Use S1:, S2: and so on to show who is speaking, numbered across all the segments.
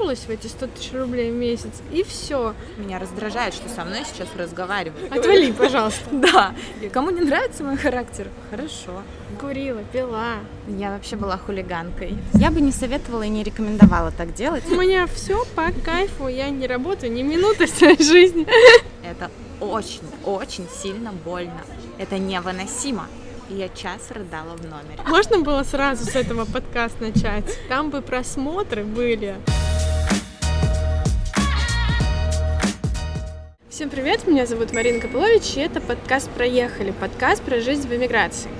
S1: уперлась в эти 100 тысяч рублей в месяц, и все.
S2: Меня раздражает, что со мной сейчас разговаривают.
S1: Отвали, пожалуйста.
S2: Да. Кому не нравится мой характер, хорошо.
S1: Курила, пила.
S2: Я вообще была хулиганкой. Я бы не советовала и не рекомендовала так делать.
S1: У меня все по кайфу, я не работаю ни минуты в своей жизни.
S2: Это очень, очень сильно больно. Это невыносимо. И я час рыдала в номере.
S1: Можно было сразу с этого подкаст начать? Там бы просмотры были. Всем привет, меня зовут Марина Копылович, и это подкаст «Проехали», подкаст про жизнь в эмиграции.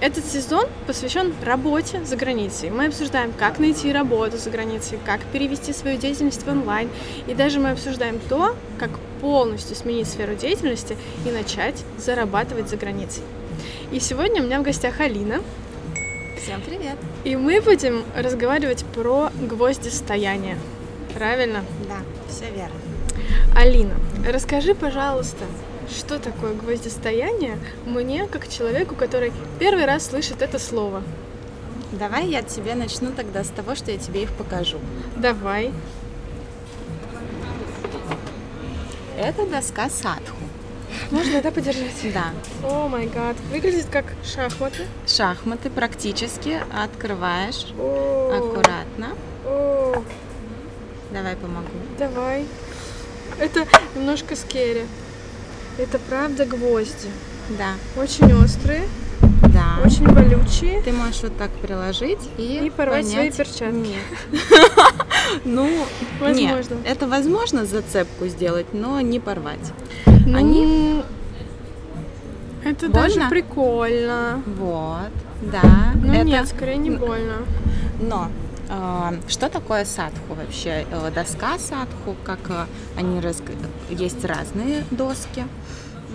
S1: Этот сезон посвящен работе за границей. Мы обсуждаем, как найти работу за границей, как перевести свою деятельность в онлайн, и даже мы обсуждаем то, как полностью сменить сферу деятельности и начать зарабатывать за границей. И сегодня у меня в гостях Алина.
S2: Всем привет.
S1: И мы будем разговаривать про гвоздистояние. Правильно?
S2: Да, все верно.
S1: Алина, расскажи, пожалуйста, что такое гвоздистояние мне, как человеку, который первый раз слышит это слово?
S2: Давай я тебе начну тогда с того, что я тебе их покажу.
S1: Давай.
S2: Это доска садху.
S1: Можно это подержать?
S2: Да.
S1: О май гад. Выглядит как шахматы.
S2: Шахматы практически открываешь
S1: О,
S2: аккуратно.
S1: О,
S2: Давай помогу.
S1: давай. Это немножко скери. Это правда гвозди.
S2: Да,
S1: Очень острые,
S2: да.
S1: очень болючие.
S2: Ты можешь вот так приложить и,
S1: И порвать свои
S2: понять-
S1: перчатки.
S2: Нет. Ну,
S1: Возможно.
S2: нет, это возможно зацепку сделать, но не порвать.
S1: Ну,
S2: Они-
S1: Это даже прикольно.
S2: Вот, да.
S1: Ну
S2: это...
S1: нет, скорее не больно.
S2: Но что такое садху вообще? Э, Доска садху, как э, они раз... есть разные доски.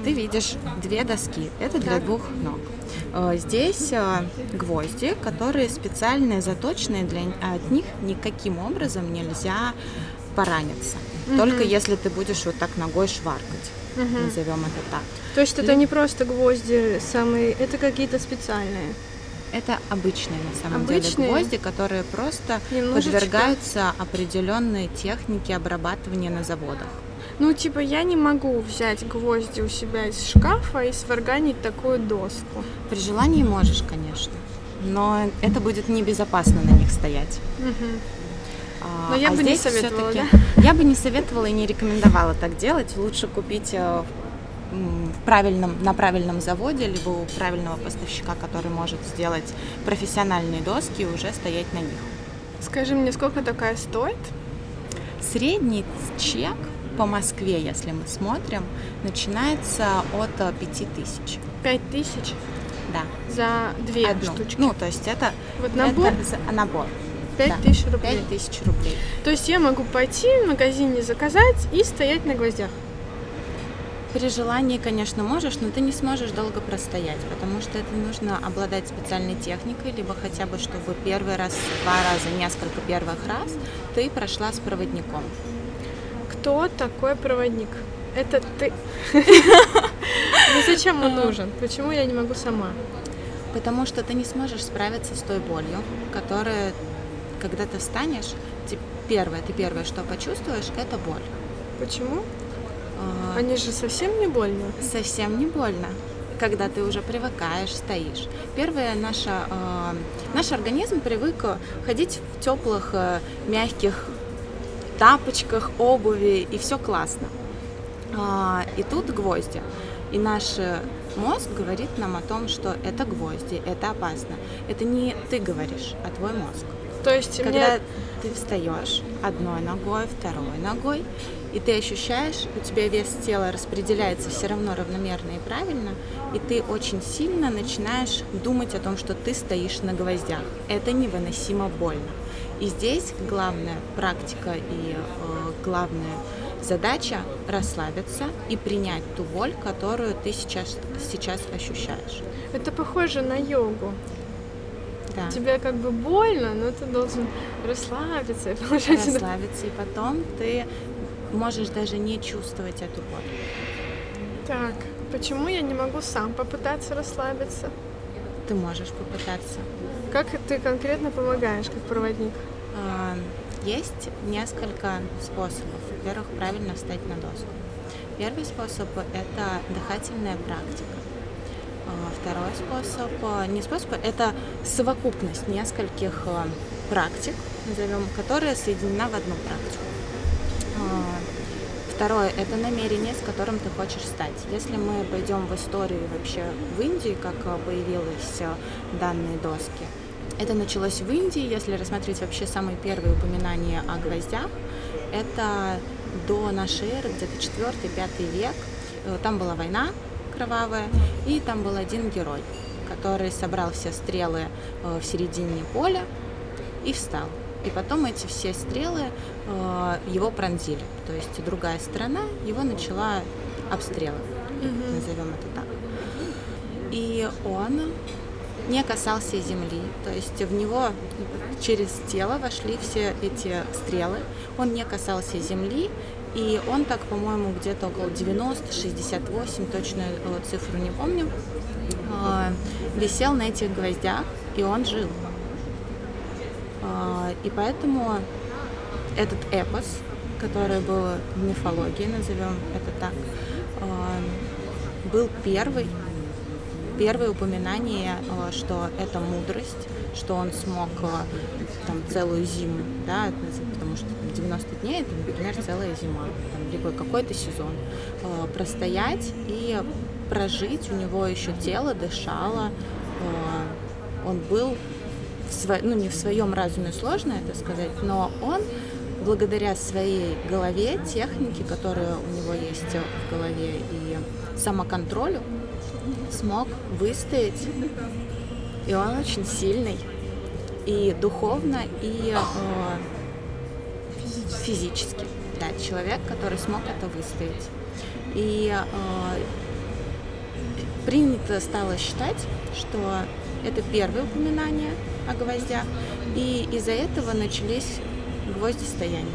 S2: Ты видишь две доски. Это для двух ног. Э, Здесь гвозди, которые специальные, заточенные для от них никаким образом нельзя пораниться. Только если ты будешь вот так ногой шваркать,
S1: Мгм.
S2: назовем это так.
S1: То есть это
S2: Лю-
S1: не просто гвозди самые, это какие-то специальные.
S2: Это обычные на самом
S1: Обычные?
S2: деле гвозди, которые просто
S1: Немножечко.
S2: подвергаются определенной технике обрабатывания на заводах.
S1: Ну, типа, я не могу взять гвозди у себя из шкафа и сварганить такую доску.
S2: При желании можешь, конечно, но это будет небезопасно на них стоять. А,
S1: Но я
S2: а
S1: бы не советовала,
S2: всё-таки- Я бы не советовала и не рекомендовала так делать. Лучше купить э, в правильном, на правильном заводе, либо у правильного поставщика, который может сделать профессиональные доски и уже стоять на них.
S1: Скажи мне, сколько такая стоит?
S2: Средний чек по Москве, если мы смотрим, начинается от э, 5000.
S1: Пять тысяч
S2: Да,
S1: за две
S2: одну.
S1: штучки.
S2: Ну, то есть это,
S1: вот набор
S2: это за- набор.
S1: пять
S2: да.
S1: тысяч рублей.
S2: 5000 рублей.
S1: То есть я могу пойти в магазине заказать и стоять на гвоздях.
S2: При желании, конечно, можешь, но ты не сможешь долго простоять, потому что это нужно обладать специальной техникой, либо хотя бы, чтобы первый раз, два раза, несколько первых раз ты прошла с проводником.
S1: Кто такой проводник? Это ты. Ну зачем он нужен? Почему я не могу сама?
S2: Потому что ты не сможешь справиться с той болью, которая, когда ты встанешь, первое, ты первое, что почувствуешь, это боль.
S1: Почему? Они же совсем не больно.
S2: Совсем не больно, когда ты уже привыкаешь, стоишь. Первое, наша, э, наш организм привык ходить в теплых, э, мягких тапочках, обуви, и все классно. А, и тут гвозди. И наш э, мозг говорит нам о том, что это гвозди, это опасно. Это не ты говоришь, а твой мозг.
S1: То есть
S2: Когда
S1: мне...
S2: ты встаешь одной ногой, второй ногой, и ты ощущаешь, у тебя вес тела распределяется все равно равномерно и правильно, и ты очень сильно начинаешь думать о том, что ты стоишь на гвоздях. Это невыносимо больно. И здесь главная практика и э, главная задача расслабиться и принять ту боль, которую ты сейчас, сейчас ощущаешь.
S1: Это похоже на йогу.
S2: Да.
S1: Тебе как бы больно, но ты должен расслабиться и положить на-
S2: расслабиться, и потом ты можешь даже не чувствовать эту боль.
S1: Так, почему я не могу сам попытаться расслабиться?
S2: Ты можешь попытаться.
S1: Как ты конкретно помогаешь, как проводник?
S2: А, Есть несколько способов. Во-первых, правильно встать на доску. Первый способ – это дыхательная практика. А, второй способ, а, не способ, это совокупность нескольких практик, назовем, которая соединена в одну практику. Второе – это намерение, с которым ты хочешь стать. Если мы пойдем в историю вообще в Индии, как появились данные доски, это началось в Индии, если рассмотреть вообще самые первые упоминания о гвоздях, это до нашей эры, где-то 4-5 век. Э, там была война кровавая, и там был один герой, который собрал все стрелы э, в середине поля и встал. И потом эти все стрелы э, его пронзили. То есть другая сторона его начала обстрелы, mm-hmm. назовем это так. И он не касался земли, то есть в него через тело вошли все эти стрелы, он не касался земли, и он так, по-моему, где-то около 90, 68, точную цифру не помню, а, висел на этих гвоздях, и он жил. И поэтому этот эпос, который был в мифологии, назовем это так, а, был первый первое упоминание, э, что это мудрость, что он смог э, там целую зиму, да, потому что 90 дней это, например, целая зима, там, либо какой-то сезон, э, простоять и прожить, у него еще тело дышало, он был в сво... ну не в своем разуме сложно это сказать, но он благодаря своей голове, технике, которая у него есть в голове и самоконтролю, смог выстоять. И он очень сильный. И духовно, и э, физически. Да, человек, который смог это выстоять. И э, принято стало считать, что это первое упоминание о гвоздях, и из-за этого начались гвозди стояния.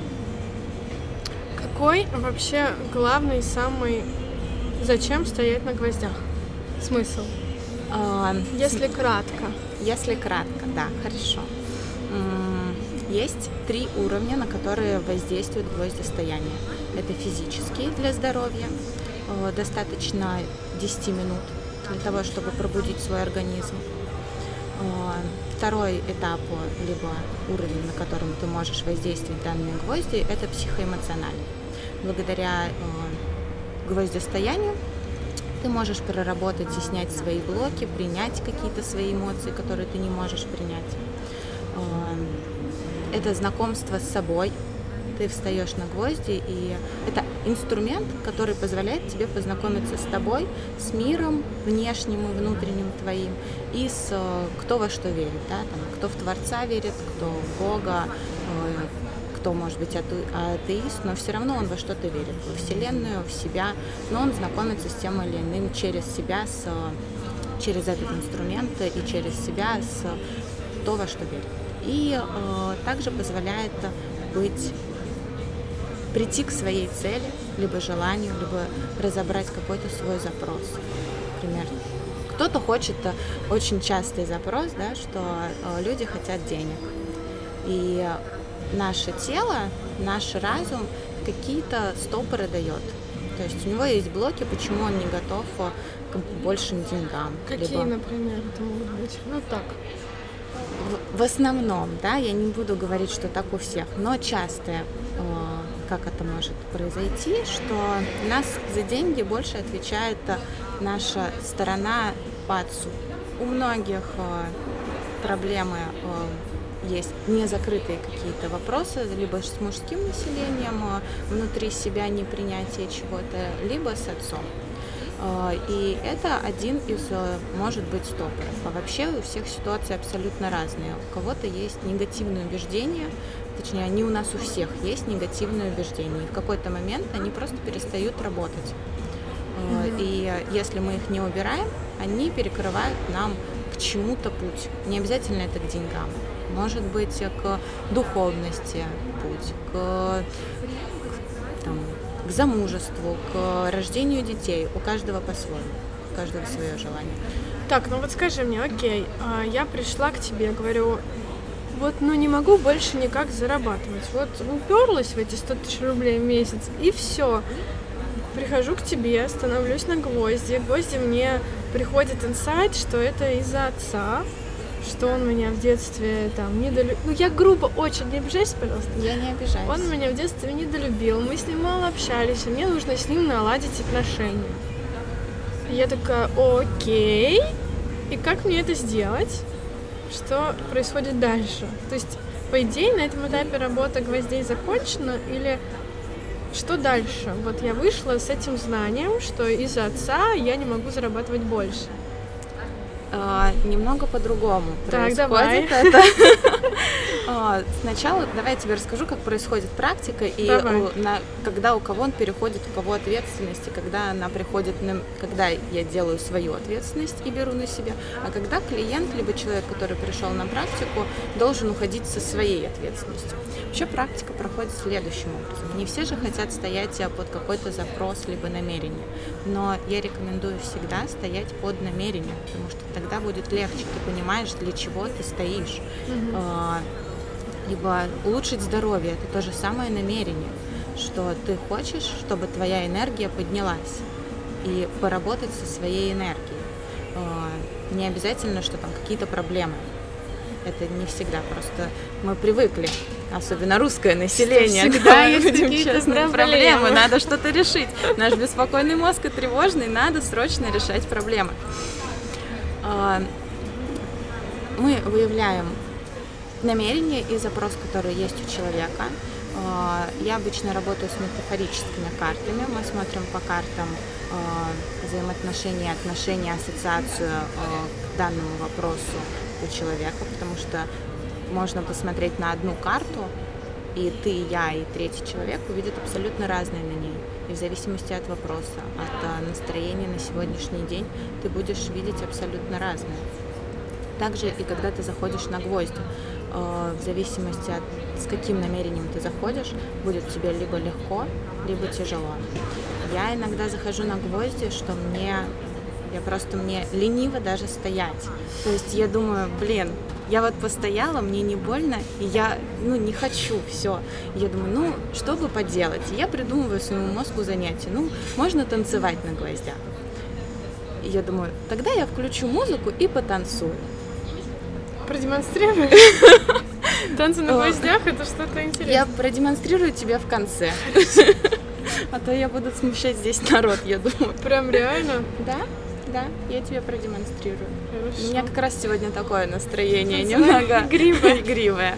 S1: Какой вообще главный, самый... Зачем стоять на гвоздях? Смысл? А, если с... кратко.
S2: Если кратко, да, хорошо. Есть три уровня, на которые воздействует гвоздистояние. Это физические для здоровья, э, достаточно 10 минут для того, чтобы пробудить свой организм. Э, второй этап, либо уровень, на котором ты можешь воздействовать данные гвозди, это психоэмоциональный. Благодаря гвоздистоянию ты можешь проработать и снять свои блоки, принять какие-то свои эмоции, которые ты не можешь принять. Это знакомство с собой. Ты встаешь на гвозди, и это инструмент, который позволяет тебе познакомиться с тобой, с миром внешним и внутренним твоим, и с э, кто во что верит, да, там, кто в Творца верит, кто в Бога, э, кто может быть атеист, но все равно он во что-то верит, во Вселенную, в себя, но он знакомится с тем или иным через себя, с, через этот инструмент и через себя с то, во что верит. И э, также позволяет быть прийти к своей цели, либо желанию, либо разобрать какой-то свой запрос, например. Кто-то хочет э, очень частый запрос, да, что э, люди хотят денег. И наше тело, наш разум какие-то стопоры дает. То есть у него есть блоки, почему он не готов э, к большим деньгам.
S1: Какие, либо... например, это могут быть? Ну так.
S2: В, в основном, да, я не буду говорить, что так у всех, но часто, э, как это может произойти, что нас за деньги больше отвечает э, наша сторона пацу. У многих э, проблемы э, есть незакрытые какие-то вопросы, либо с мужским населением, внутри себя непринятие чего-то, либо с отцом. И это один из, может быть, стопоров. А вообще у всех ситуации абсолютно разные. У кого-то есть негативные убеждения, точнее, они у нас у всех есть негативные убеждения. И в какой-то момент они просто перестают работать. Mm-hmm. И если мы их не убираем, они перекрывают нам к чему-то путь. Не обязательно это к деньгам может быть к духовности путь, к, там, к замужеству, к рождению детей. У каждого по-своему, у каждого свое желание.
S1: Так, ну вот скажи мне, окей, а, я пришла к тебе, говорю, вот, ну не могу больше никак зарабатывать. Вот уперлась в эти 100 тысяч рублей в месяц, и все. Прихожу к тебе, становлюсь на гвозди. Гвозди мне приходит инсайт, что это из-за отца, что он меня в детстве там недолюбил. Ну, я грубо очень, не обижайся, пожалуйста.
S2: Я не обижаюсь.
S1: Он меня в детстве недолюбил, мы с ним мало общались, и мне нужно с ним наладить отношения. И я такая, окей, и как мне это сделать? Что происходит дальше? То есть, по идее, на этом этапе работа гвоздей закончена, или что дальше? Вот я вышла с этим знанием, что из-за отца я не могу зарабатывать больше.
S2: А, немного по-другому
S1: Так,
S2: происходит
S1: давай.
S2: это. А, Сначала давай я тебе расскажу, как происходит практика и
S1: Давай.
S2: у- на- когда у кого он переходит, у кого ответственность, и когда она приходит, на, когда я делаю свою ответственность и беру на себя, а когда клиент либо человек, который пришел на практику, должен уходить со своей ответственностью. Вообще практика проходит следующим образом. Не все же хотят стоять а, под какой-то запрос либо намерение, но я рекомендую всегда стоять под намерением, потому что тогда будет легче, ты понимаешь, для чего ты стоишь. А, Либо улучшить здоровье, это то же самое намерение, что ты хочешь, чтобы твоя энергия поднялась и поработать со своей энергией. А, Не обязательно, что там какие-то проблемы. Это не всегда, просто мы привыкли, особенно русское население,
S1: всегда есть какие-то
S2: честны,
S1: проблемы.
S2: надо что-то решить. Наш беспокойный мозг и тревожный, надо срочно решать проблемы. А, Мы выявляем намерение и запрос, который есть у человека. А, Я обычно работаю с метафорическими картами. Мы смотрим по картам а, взаимоотношения, отношения, ассоциацию к данному вопросу у человека, потому что можно посмотреть на одну карту, и ты, я, и третий человек увидят абсолютно разные на ней. И в зависимости от вопроса, от а, настроения на сегодняшний день, ты будешь видеть абсолютно разное. Также и когда ты заходишь на гвозди, э, в зависимости от с каким намерением ты заходишь, будет тебе либо легко, либо тяжело. Я иногда захожу на гвозди, что мне я просто мне лениво даже стоять. То есть я думаю, блин, я вот постояла, мне не больно, и я, ну, не хочу, все. Я думаю, ну, что бы поделать? И я придумываю своему мозгу занятие. Ну, можно танцевать на гвоздях. И я думаю, тогда я включу музыку и потанцую.
S1: Продемонстрируй. Танцы на гвоздях это что-то
S2: Я
S1: интересное.
S2: продемонстрирую тебе в конце. А то я буду смущать здесь народ, я думаю.
S1: Прям реально.
S2: Да, да, я тебе продемонстрирую. У
S1: Хорошо.
S2: меня как раз сегодня такое настроение немного
S1: игривое.
S2: игривое.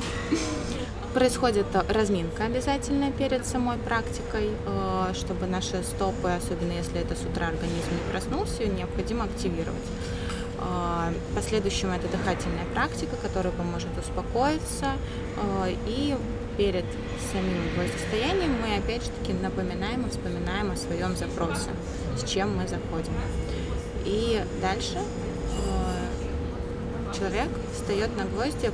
S2: Происходит э, разминка обязательно перед самой практикой, э, чтобы наши стопы, особенно если это с утра организм не проснулся, необходимо активировать. Э, Последующим это дыхательная практика, которая поможет успокоиться. И перед самим гвоздистоянием мы опять же таки напоминаем и вспоминаем о своем запросе, с чем мы заходим. И дальше э, человек встает на гвозди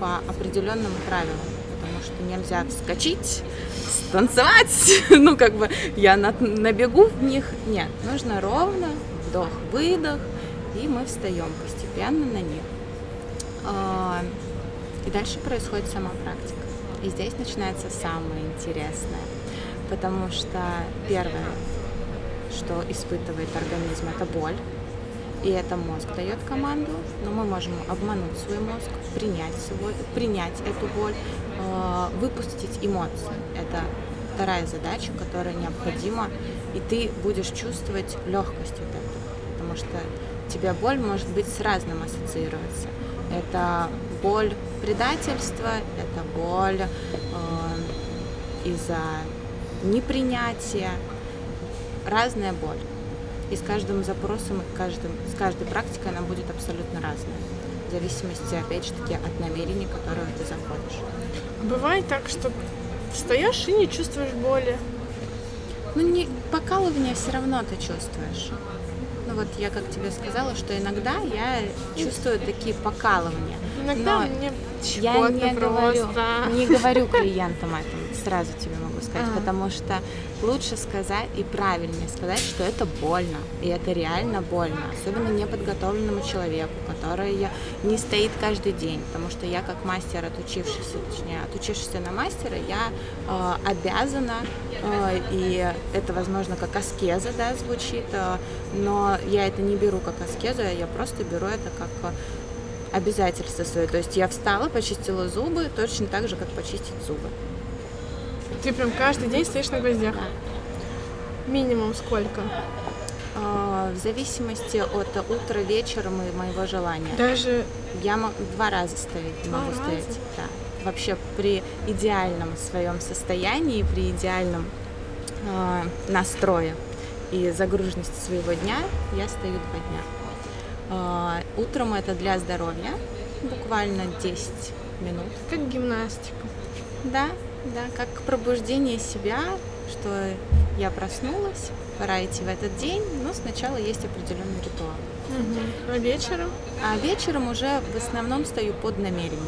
S2: по определенным правилам, потому что нельзя вскочить, станцевать, ну как бы я на, набегу в них. Нет, нужно ровно, вдох-выдох, и мы встаем постепенно на них. А, И дальше происходит сама практика. И здесь начинается самое интересное, потому что первое, что испытывает организм, это боль. И это мозг дает команду, но мы можем обмануть свой мозг, принять, свой, принять эту боль, э, выпустить эмоции. Это вторая задача, которая необходима, и ты будешь чувствовать легкость от этого, потому что тебе боль может быть с разным ассоциироваться. Это боль предательства, это боль э, из-за непринятия, разная боль. И с каждым запросом, каждым, с каждой практикой она будет абсолютно разная. В зависимости, опять же таки, от намерений, в которое ты заходишь.
S1: Бывает так, что встаешь и не чувствуешь боли.
S2: Ну, не, покалывание все равно ты чувствуешь. Ну вот я как тебе сказала, что иногда я чувствую такие покалывания.
S1: Иногда
S2: Но
S1: мне
S2: Я не говорю, не говорю клиентам это. Сразу тебе могу сказать,
S1: Ага.
S2: потому что лучше сказать и правильнее сказать, что это больно, и это реально больно, особенно неподготовленному человеку, который не стоит каждый день, потому что я как мастер, отучившийся, точнее, отучившийся на мастера, я э, обязана, э, и это, возможно, как аскеза, да, звучит, э, но я это не беру как аскезу, я просто беру это как э, обязательство свое. То есть я встала, почистила зубы, точно так же, как почистить зубы.
S1: Ты прям каждый день стоишь на гвоздях.
S2: Да.
S1: Минимум сколько?
S2: А, В зависимости от утра, вечера и моего желания.
S1: Даже
S2: Я могу два раза стоять,
S1: Два
S2: могу
S1: раза?
S2: стоять. Да. Вообще при идеальном своем состоянии, при идеальном э, настрое и загруженности своего дня я стою два дня. А, утром это для здоровья, буквально 10 минут.
S1: как гимнастика.
S2: Да, да, как пробуждение себя, что я проснулась, пора идти в этот день, но сначала есть определенный ритуал.
S1: Мгм. А вечером?
S2: А вечером уже в основном стою под намерение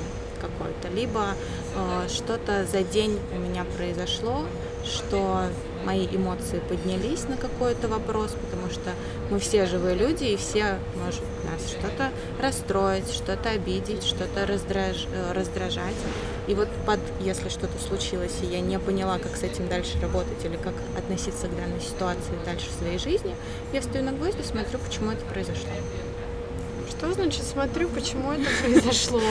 S2: какое-то. Либо э, что-то за день у меня произошло, что мои эмоции поднялись на какой-то вопрос, потому что мы все живые люди, и все может нас что-то расстроить, что-то обидеть, что-то раздраж- э, раздражать. И вот под, если что-то случилось, и я не поняла, как с этим дальше работать или как относиться к данной ситуации дальше в своей жизни, я встаю на гвоздь и смотрю, почему это произошло.
S1: Что значит смотрю, почему это произошло?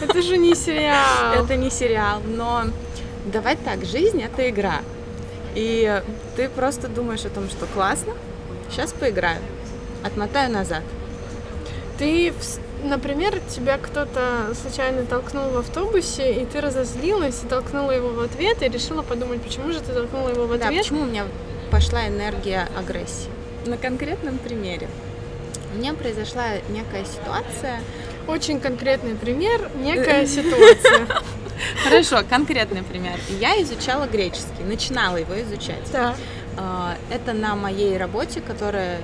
S1: Это же не сериал.
S2: Это не сериал, но давай так, жизнь это игра. И ты просто думаешь о том, что классно, сейчас поиграю, отмотаю назад.
S1: Ты, например, тебя кто-то случайно толкнул в автобусе, и ты разозлилась и толкнула его в ответ, и решила подумать, почему же ты толкнула его в
S2: Да,
S1: ответ.
S2: почему у меня пошла энергия агрессии? На конкретном примере. У меня произошла некая ситуация.
S1: Очень конкретный пример, некая ситуация.
S2: Хорошо, конкретный пример. Я изучала греческий, начинала его изучать.
S1: Так.
S2: А, Это на моей работе, которая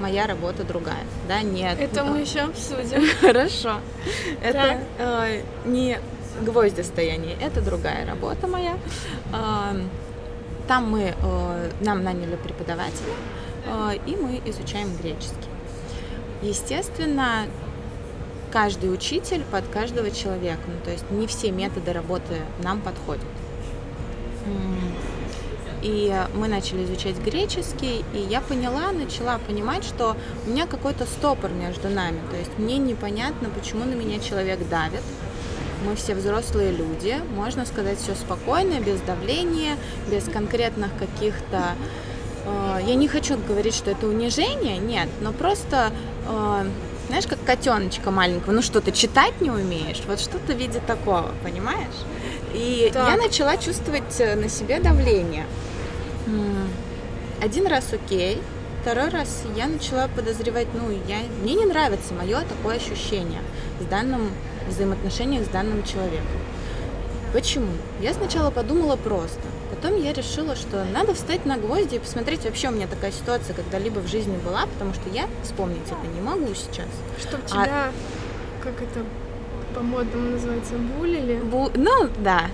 S2: моя работа другая, да, нет.
S1: Это мы еще обсудим.
S2: Хорошо. Это э, не гвоздистояние, это другая работа моя. Э, Там мы, э, нам наняли преподавателя, э, и мы изучаем греческий. Естественно, каждый учитель под каждого человека, ну, то есть не все методы работы нам подходят. И мы начали изучать греческий, и я поняла, начала понимать, что у меня какой-то стопор между нами. То есть мне непонятно, почему на меня человек давит. Мы все взрослые люди, можно сказать все спокойно, без давления, без конкретных каких-то... э, я не хочу говорить, что это унижение, нет, но просто, э, знаешь, как котеночка маленького, ну что ты читать не умеешь, вот что-то в виде такого, понимаешь? И
S1: Так.
S2: я начала чувствовать э, на себе давление. Один раз окей, второй раз я начала подозревать, ну, я, мне не нравится мое такое ощущение с данным взаимоотношением с данным человеком. Почему? Я сначала подумала просто. Потом я решила, что надо встать на гвозди и посмотреть, вообще у меня такая ситуация когда-либо в жизни была, потому что я вспомнить это не могу сейчас.
S1: Чтоб
S2: А-
S1: тебя, как это по-модному называется, булили.
S2: Бу- ну, да.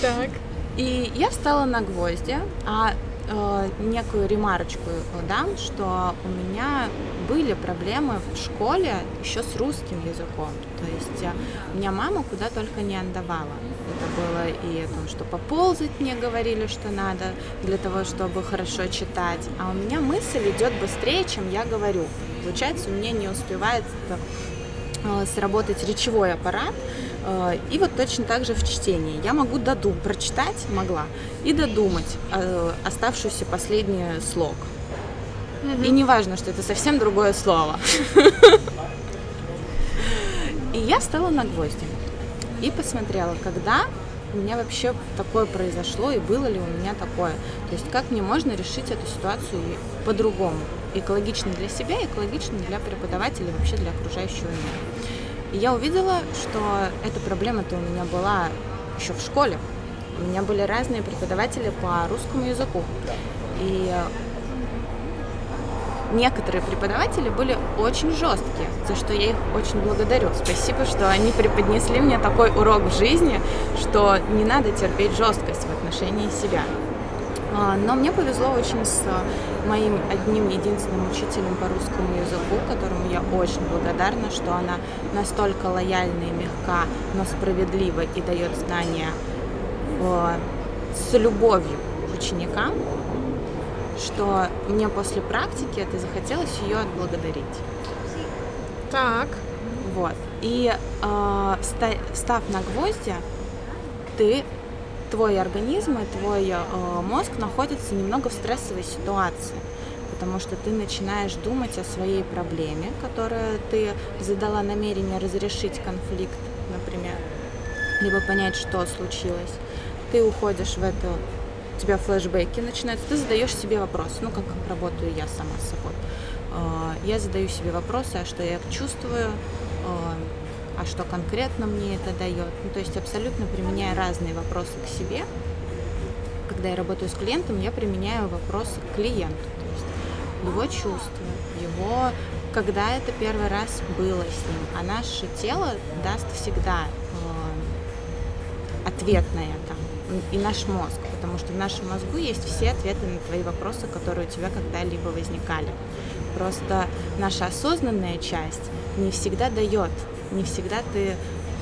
S1: Так.
S2: И я встала на гвозди, а э, некую ремарочку дам, что у меня были проблемы в школе еще с русским языком. То есть э, меня мама куда только не отдавала. Это было и о том, что поползать мне говорили, что надо для того, чтобы хорошо читать. А у меня мысль идет быстрее, чем я говорю. Получается, у меня не успевает э, сработать речевой аппарат. Э, И вот точно так же в чтении. Я могу додум, прочитать могла и додумать э, оставшийся последний слог. И не важно, что это совсем другое слово. И я встала на гвозди и посмотрела, когда у меня вообще такое произошло и было ли у меня такое. То есть как мне можно решить эту ситуацию по-другому. Экологично для себя, экологично для преподавателя вообще для окружающего мира. И я увидела, что эта проблема-то у меня была еще в школе. У меня были разные преподаватели по русскому языку. И некоторые преподаватели были очень жесткие, за что я их очень благодарю. Спасибо, что они преподнесли мне такой урок в жизни, что не надо терпеть жесткость в отношении себя. А, но мне повезло очень с моим одним единственным учителем по русскому языку, которому я очень благодарна, что она настолько лояльна и мягка, но справедлива и дает знания с любовью ученикам, что мне после практики это захотелось ее отблагодарить.
S1: Так.
S2: Вот. И э, встав на гвозди, ты, твой организм и твой э, мозг находятся немного в стрессовой ситуации потому что ты начинаешь думать о своей проблеме, которую ты задала намерение разрешить конфликт, например, либо понять, что случилось. Ты уходишь в эту у тебя флешбеки начинаются, ты задаешь себе вопрос, ну как работаю я сама с собой. А, я задаю себе вопросы, а что я чувствую, а, а что конкретно мне это дает. Ну, то есть абсолютно применяя разные вопросы к себе. Когда я работаю с клиентом, я применяю вопрос к клиенту. То есть его чувства, его когда это первый раз было с ним. А наше тело даст всегда э, ответ на это. И наш мозг потому что в нашем мозгу есть все ответы на твои вопросы, которые у тебя когда-либо возникали. Просто наша осознанная часть не всегда дает, не всегда ты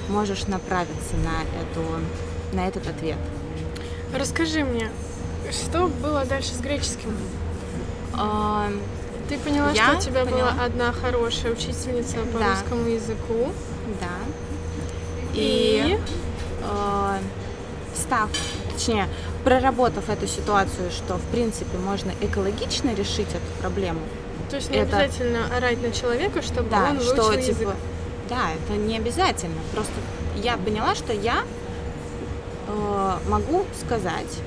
S2: можешь направиться на, эту, на этот ответ.
S1: Расскажи мне, что было дальше с греческим? А, ты поняла, я что у тебя поняла. была одна хорошая учительница по да. русскому языку.
S2: Да. И, и э, став, точнее, проработав эту ситуацию, что в принципе можно экологично решить эту проблему.
S1: То есть не это... обязательно орать на человека, чтобы да, он что, язык. Типа,
S2: да, это не обязательно. Просто я поняла, что я э, могу сказать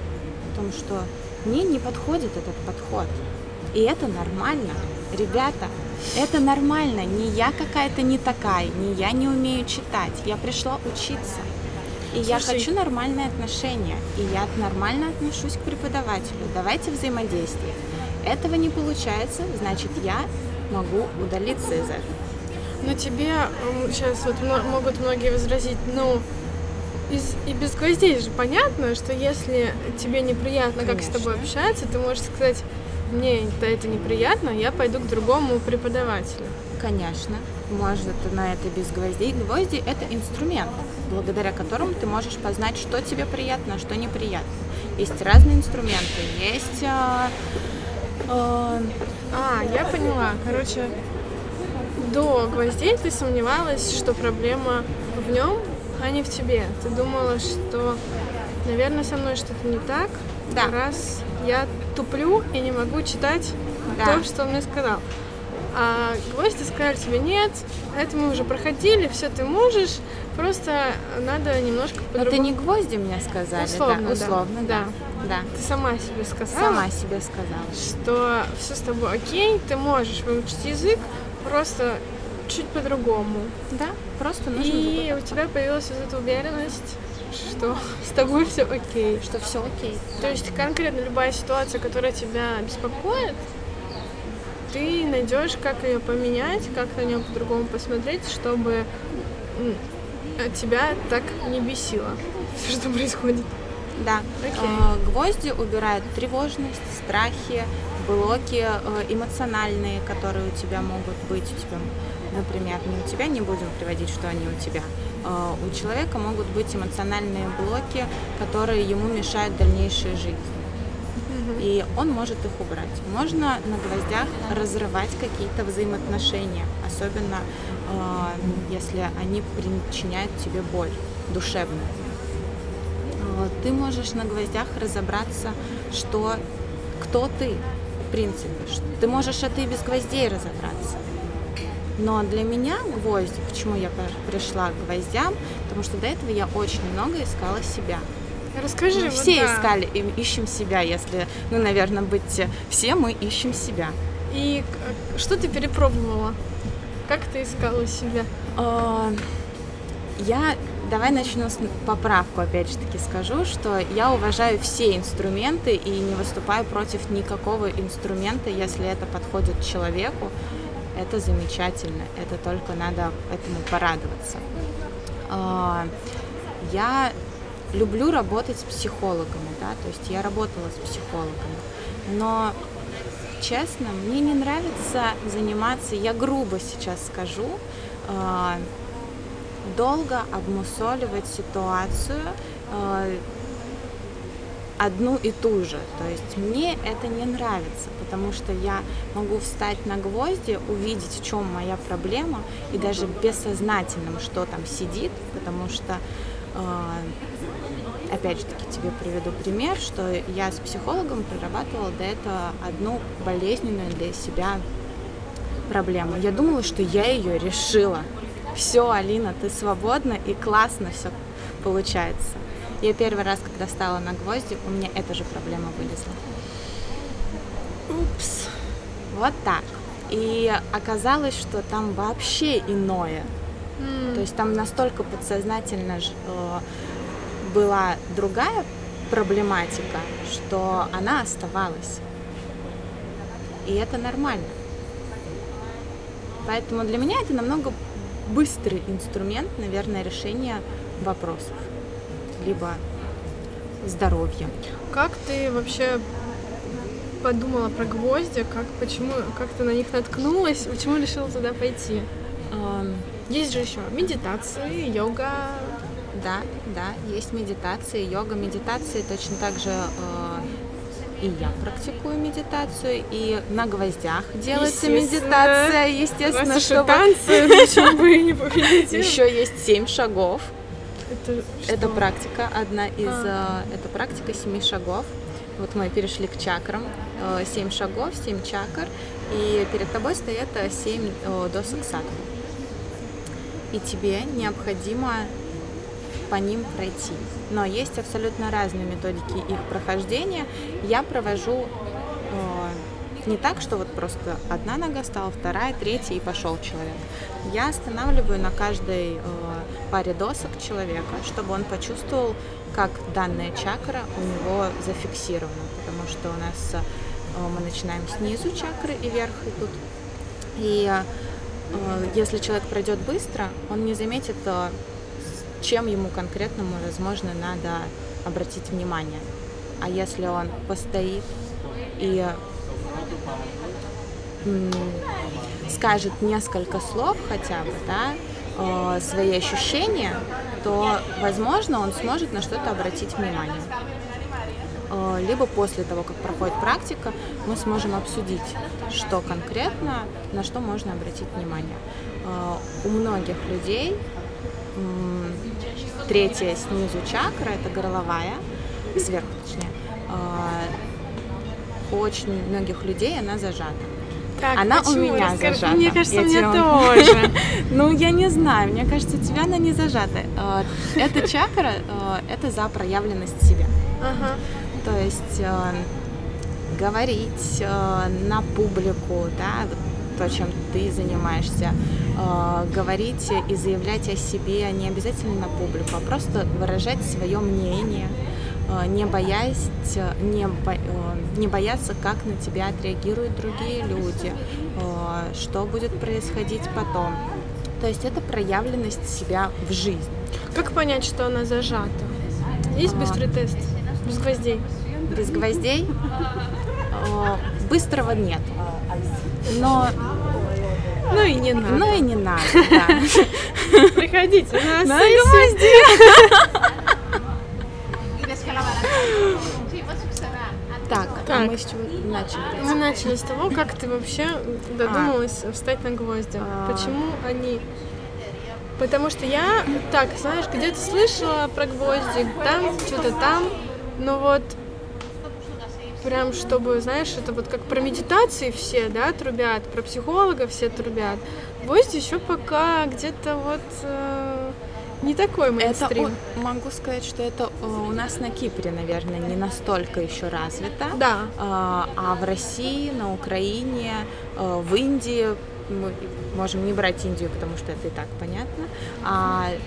S2: о том, что мне не подходит этот подход. И это нормально. Ребята, это нормально. Не я какая-то не такая, не я не умею читать. Я пришла учиться. И Слушай, я хочу нормальные отношения, и я нормально отношусь к преподавателю. Давайте взаимодействовать. Этого не получается, значит, я могу удалиться из этого.
S1: Но тебе сейчас вот могут многие возразить, ну, из, и без гвоздей же понятно, что если тебе неприятно, Конечно. как с тобой общаться, ты можешь сказать, мне это неприятно, я пойду к другому преподавателю.
S2: Конечно, может на это без гвоздей. Гвозди – это инструмент, благодаря которому ты можешь познать, что тебе приятно, а что неприятно. Есть разные инструменты, есть... А,
S1: а... а я поняла. Короче, до гвоздей ты сомневалась, что проблема в нем, а не в тебе. Ты думала, что, наверное, со мной что-то не так, да. раз я туплю и не могу читать да. то, что он мне сказал. А гвозди сказали тебе, нет, это мы уже проходили, все ты можешь, просто надо немножко
S2: по-другому. Это не гвозди мне сказали, условно, да, условно, да.
S1: да. да. Ты сама себе сказала.
S2: Сама себе сказала.
S1: Что все с тобой окей, ты можешь выучить язык, просто чуть по-другому.
S2: Да, просто нужно.
S1: И у тебя появилась вот эта уверенность, что с тобой все окей.
S2: Что все окей.
S1: То есть конкретно любая ситуация, которая тебя беспокоит, ты найдешь, как ее поменять, как на нее по-другому посмотреть, чтобы тебя так не бесило все, что происходит.
S2: Да. Okay. Э, гвозди убирают тревожность, страхи, блоки э, эмоциональные, которые у тебя могут быть. У тебя, например, не у тебя, не будем приводить, что они у тебя. Э, у человека могут быть эмоциональные блоки, которые ему мешают дальнейшей жизни и он может их убрать. Можно на гвоздях разрывать какие-то взаимоотношения, особенно э, если они причиняют тебе боль душевную. Э, ты можешь на гвоздях разобраться, что кто ты, в принципе. Ты можешь это и без гвоздей разобраться. Но для меня гвозди, почему я пришла к гвоздям, потому что до этого я очень много искала себя.
S1: Расскажи. Мы
S2: все да. искали, ищем себя, если, ну, наверное, быть все, мы ищем себя.
S1: И что ты перепробовала? Как ты искала себя? А,
S2: я давай начну с поправку, опять же таки скажу, что я уважаю все инструменты и не выступаю против никакого инструмента, если это подходит человеку. Это замечательно, это только надо этому порадоваться. А, я люблю работать с психологами, да, то есть я работала с психологами, но честно, мне не нравится заниматься, я грубо сейчас скажу, а, долго обмусоливать ситуацию э, одну и ту же. То есть мне это не нравится, потому что я могу встать на гвозди, увидеть, в чем моя проблема, и даже бессознательным, что там сидит, потому что э, опять же таки тебе приведу пример, что я с психологом прорабатывала до этого одну болезненную для себя проблему. Я думала, что я ее решила все, Алина, ты свободна и классно все получается. Я первый раз, когда стала на гвозди, у меня эта же проблема вылезла.
S1: Упс.
S2: Вот так. И оказалось, что там вообще иное.
S1: М.
S2: То есть там настолько подсознательно э, была другая проблематика, что она оставалась. И это нормально. Поэтому для меня это намного быстрый инструмент, наверное, решения вопросов. Либо здоровья.
S1: Как ты вообще подумала про гвозди? Как, почему, как ты на них наткнулась? Почему решила туда пойти? Есть же еще медитации, йога.
S2: Да, да, есть медитации, йога, медитации точно так же э, и я практикую медитацию, и на гвоздях делается медитация, естественно, чтобы...
S1: танцы, почему бы и не помедитировать?
S2: Еще есть семь шагов.
S1: Это,
S2: Это практика, одна из,
S1: А.
S2: э, это практика семи шагов. Вот мы перешли к чакрам. Э, Семь шагов, семь чакр, и перед тобой стоят э, семь э, досок сатвы. И тебе необходимо по ним пройти. Но есть абсолютно разные методики их прохождения. Я провожу э, не так, что вот просто одна нога стала, вторая, третья и пошел человек. Я останавливаю на каждой э, паре досок человека, чтобы он почувствовал, как данная чакра у него зафиксирована, потому что у нас э, мы начинаем снизу чакры и вверх идут. И э, если человек пройдет быстро, он не заметит, э, чем ему конкретному, возможно, надо обратить внимание. А если он постоит и скажет несколько слов хотя бы, да, свои ощущения, то, возможно, он сможет на что-то обратить внимание. Либо после того, как проходит практика, мы сможем обсудить, что конкретно, на что можно обратить внимание. У многих людей третья снизу чакра, это горловая, сверху точнее, у очень многих людей она зажата.
S1: Так,
S2: Она у
S1: почему?
S2: меня
S1: Расскажи.
S2: зажата.
S1: Мне кажется,
S2: Я
S1: у меня
S2: тебе-
S1: тоже.
S2: Ну, я не знаю, мне кажется, у тебя она не зажата. Э, Эта чакра, э, это за проявленность себя.
S1: Ага.
S2: То есть говорить на публику, да, то, чем ты занимаешься, э, говорить и заявлять о себе не обязательно на публику, а просто выражать свое мнение, э, не боясь, не, бо- э, не бояться, как на тебя отреагируют другие люди, э, что будет происходить потом. То есть это проявленность себя в жизни.
S1: Как понять, что она зажата? Есть
S2: А.
S1: быстрый тест? Без гвоздей.
S2: без гвоздей. Быстрого нет. Но,
S1: Ну и не надо.
S2: ну и не надо, да.
S1: Приходите на сессию.
S2: Так, а
S1: Так.
S2: мы с чего начали?
S1: Мы начали с того, как ты вообще додумалась встать на гвозди.
S2: А.
S1: Почему они? Потому что я, так, знаешь, где-то слышала про гвозди, там, что-то там, но вот прям чтобы, знаешь, это вот как про медитации все, да, трубят, про психолога все трубят. Гвозди еще пока где-то вот э, не такой
S2: Это
S1: мейнстрим.
S2: о- могу сказать, что это э, у нас на Кипре, наверное, не настолько еще развито.
S1: Да.
S2: А а в России, на Украине, э, в Индии, мы можем не брать Индию, потому что это и так понятно, а э,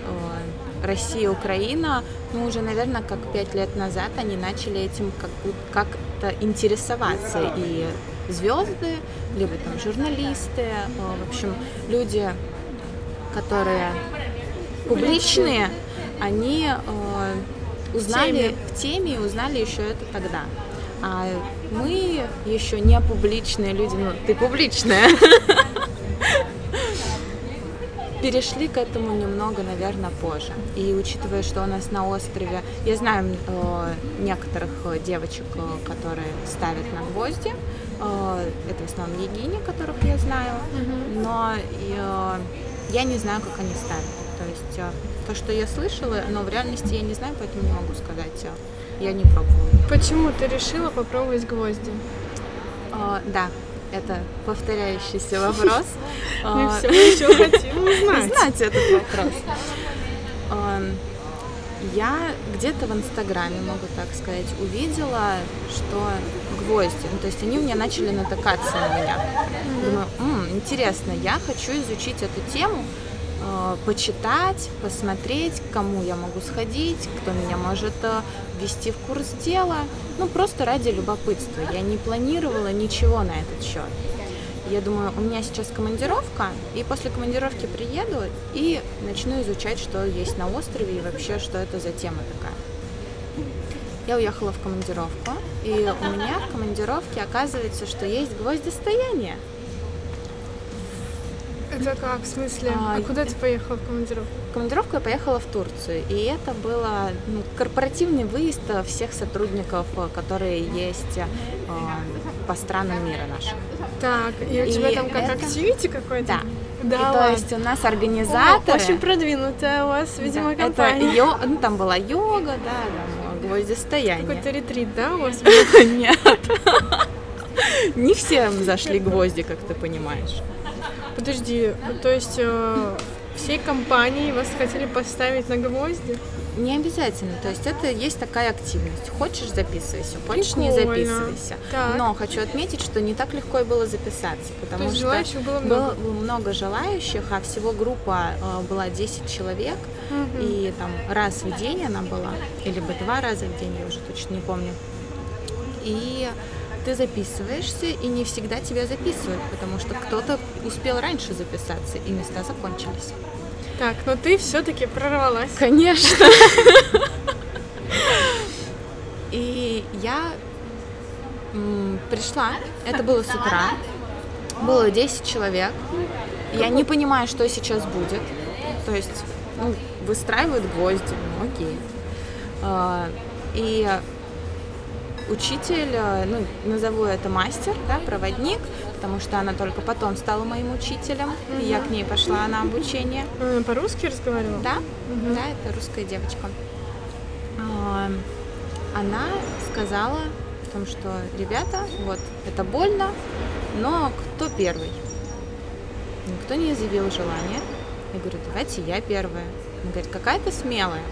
S2: Россия, Украина, ну, уже, наверное, как пять лет назад они начали этим как, как-то интересоваться. И звезды, либо там журналисты, э, в общем, люди, которые публичные, они э, узнали в теме. в теме и узнали еще это тогда. А мы еще не публичные люди, ну ты публичная. Перешли к этому немного, наверное, позже. И учитывая, что у нас на острове, я знаю э, некоторых девочек, э, которые ставят на гвозди, э, это в основном Егини, которых я знаю, но э, я не знаю, как они ставят. То есть э, то, что я слышала, но в реальности я не знаю, поэтому не могу сказать. Э, я не пробовала.
S1: Почему ты решила попробовать гвозди?
S2: Э, да, это повторяющийся вопрос.
S1: Мы все еще хотим узнать.
S2: Узнать этот вопрос. Я где-то в Инстаграме, могу так сказать, увидела, что гвозди, ну, то есть они у меня начали натыкаться на меня. Думаю, М, интересно, я хочу изучить эту тему, э, почитать, посмотреть, к кому я могу сходить, кто меня может э, ввести в курс дела, ну просто ради любопытства. Я не планировала ничего на этот счет. Я думаю, у меня сейчас командировка, и после командировки приеду и начну изучать, что есть на острове и вообще, что это за тема такая. Я уехала в командировку, и у меня в командировке оказывается, что есть гвоздистояние.
S1: Это как, в смысле? А, а куда ты поехала в командировку?
S2: В командировку я поехала в Турцию, и это было ну, корпоративный выезд всех сотрудников, которые есть э, по странам мира наших.
S1: Так, и у и тебя там как это... активити какой-то?
S2: Да. Да, и, то есть у нас организаторы...
S1: О, очень продвинутая у вас, видимо, да, компания.
S2: Это йо... ну, там была йога, да, там гвоздистояние.
S1: Какой-то ретрит, да, у вас
S2: Нет. Не всем зашли гвозди, как ты понимаешь.
S1: Подожди, то есть э, всей компании вас хотели поставить на гвозди?
S2: Не обязательно, то есть это есть такая активность. Хочешь записывайся, хочешь Прикольно. не записывайся. Так. Но хочу отметить, что не так легко и было записаться, потому
S1: то
S2: что
S1: желающих было много.
S2: было много желающих, а всего группа э, была 10 человек, угу. и там раз в день она была, или бы два раза в день, я уже точно не помню. И ты записываешься, и не всегда тебя записывают, потому что кто-то успел раньше записаться, и места закончились.
S1: Так, но ты все-таки прорвалась.
S2: Конечно. И я пришла, это было с утра, было 10 человек. Я не понимаю, что сейчас будет. То есть, ну, выстраивают гвозди, ну окей. А, и учитель, э, ну, назову это мастер, да, проводник, потому что она только потом стала моим учителем, угу. и я к ней пошла на обучение.
S1: Она по-русски разговаривала?
S2: Да, угу. да, это русская девочка. А, она сказала о том, что, ребята, вот, это больно, но кто первый? Никто не заявил желания. Я говорю, давайте я первая. Она говорит, какая ты смелая.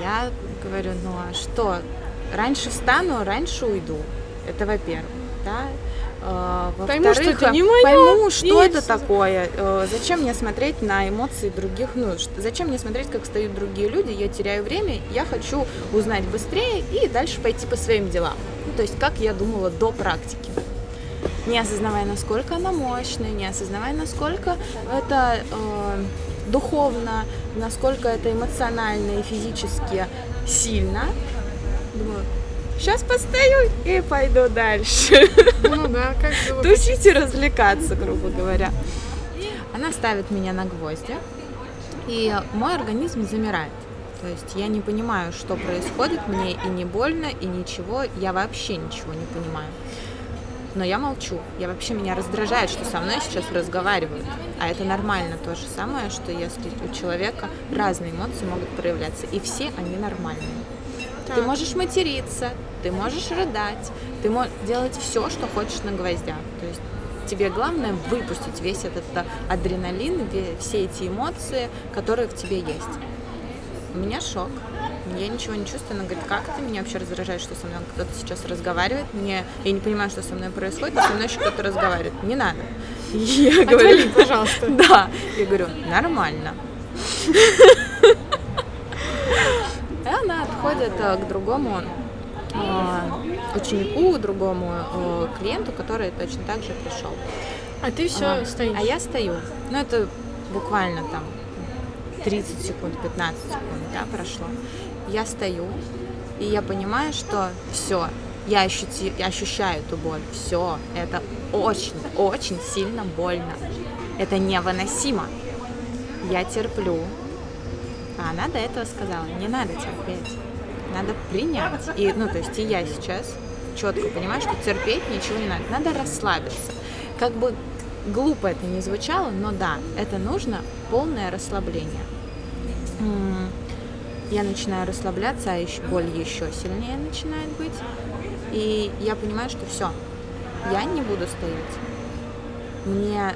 S2: Я говорю, ну а что? Раньше встану, раньше уйду. Это во-первых, да.
S1: А, пойму, что это не мое.
S2: Пойму, что это все. такое. А, зачем мне смотреть на эмоции других? Ну, зачем мне смотреть, как стоят другие люди? Я теряю время, я хочу узнать быстрее и дальше пойти по своим делам. Ну, то есть, как я думала до практики. Не осознавая, насколько она мощная, не осознавая, насколько это э, духовно, насколько это эмоционально и физически сильно. Думаю, сейчас постою и пойду дальше.
S1: Ну да, как было.
S2: Тусить и развлекаться, грубо говоря. Она ставит меня на гвозди, и мой организм замирает. То есть я не понимаю, что происходит, мне и не больно, и ничего, я вообще ничего не понимаю но я молчу. Я вообще меня раздражает, что со мной сейчас разговаривают. А это нормально то же самое, что если у человека разные эмоции могут проявляться, и все они нормальные. Так. Ты можешь материться, ты можешь рыдать, ты можешь делать все, что хочешь на гвоздях. То есть тебе главное выпустить весь этот адреналин, все эти эмоции, которые в тебе есть. У меня шок. Я ничего не чувствую. Она говорит, как ты? Меня вообще раздражает, что со мной кто-то сейчас разговаривает. Мне, я не понимаю, что со мной происходит, со мной еще кто-то разговаривает. Не надо.
S1: Я говорю, пожалуйста.
S2: Да. Я говорю, нормально. И она отходит э, к другому э, ученику, другому э, клиенту, который точно так же пришел.
S1: А ты все стоишь.
S2: А я стою. Ну, это буквально там 30 секунд, 15 секунд, да, прошло. Я стою, и я понимаю, что все, я, ощути, я ощущаю эту боль. Все, это очень, очень сильно больно. Это невыносимо. Я терплю. А она до этого сказала, не надо терпеть, надо принять. И, ну, то есть и я сейчас четко понимаю, что терпеть ничего не надо, надо расслабиться. Как бы глупо это не звучало, но да, это нужно полное расслабление. Я начинаю расслабляться, а еще боль еще сильнее начинает быть. И я понимаю, что все, я не буду стоять. Мне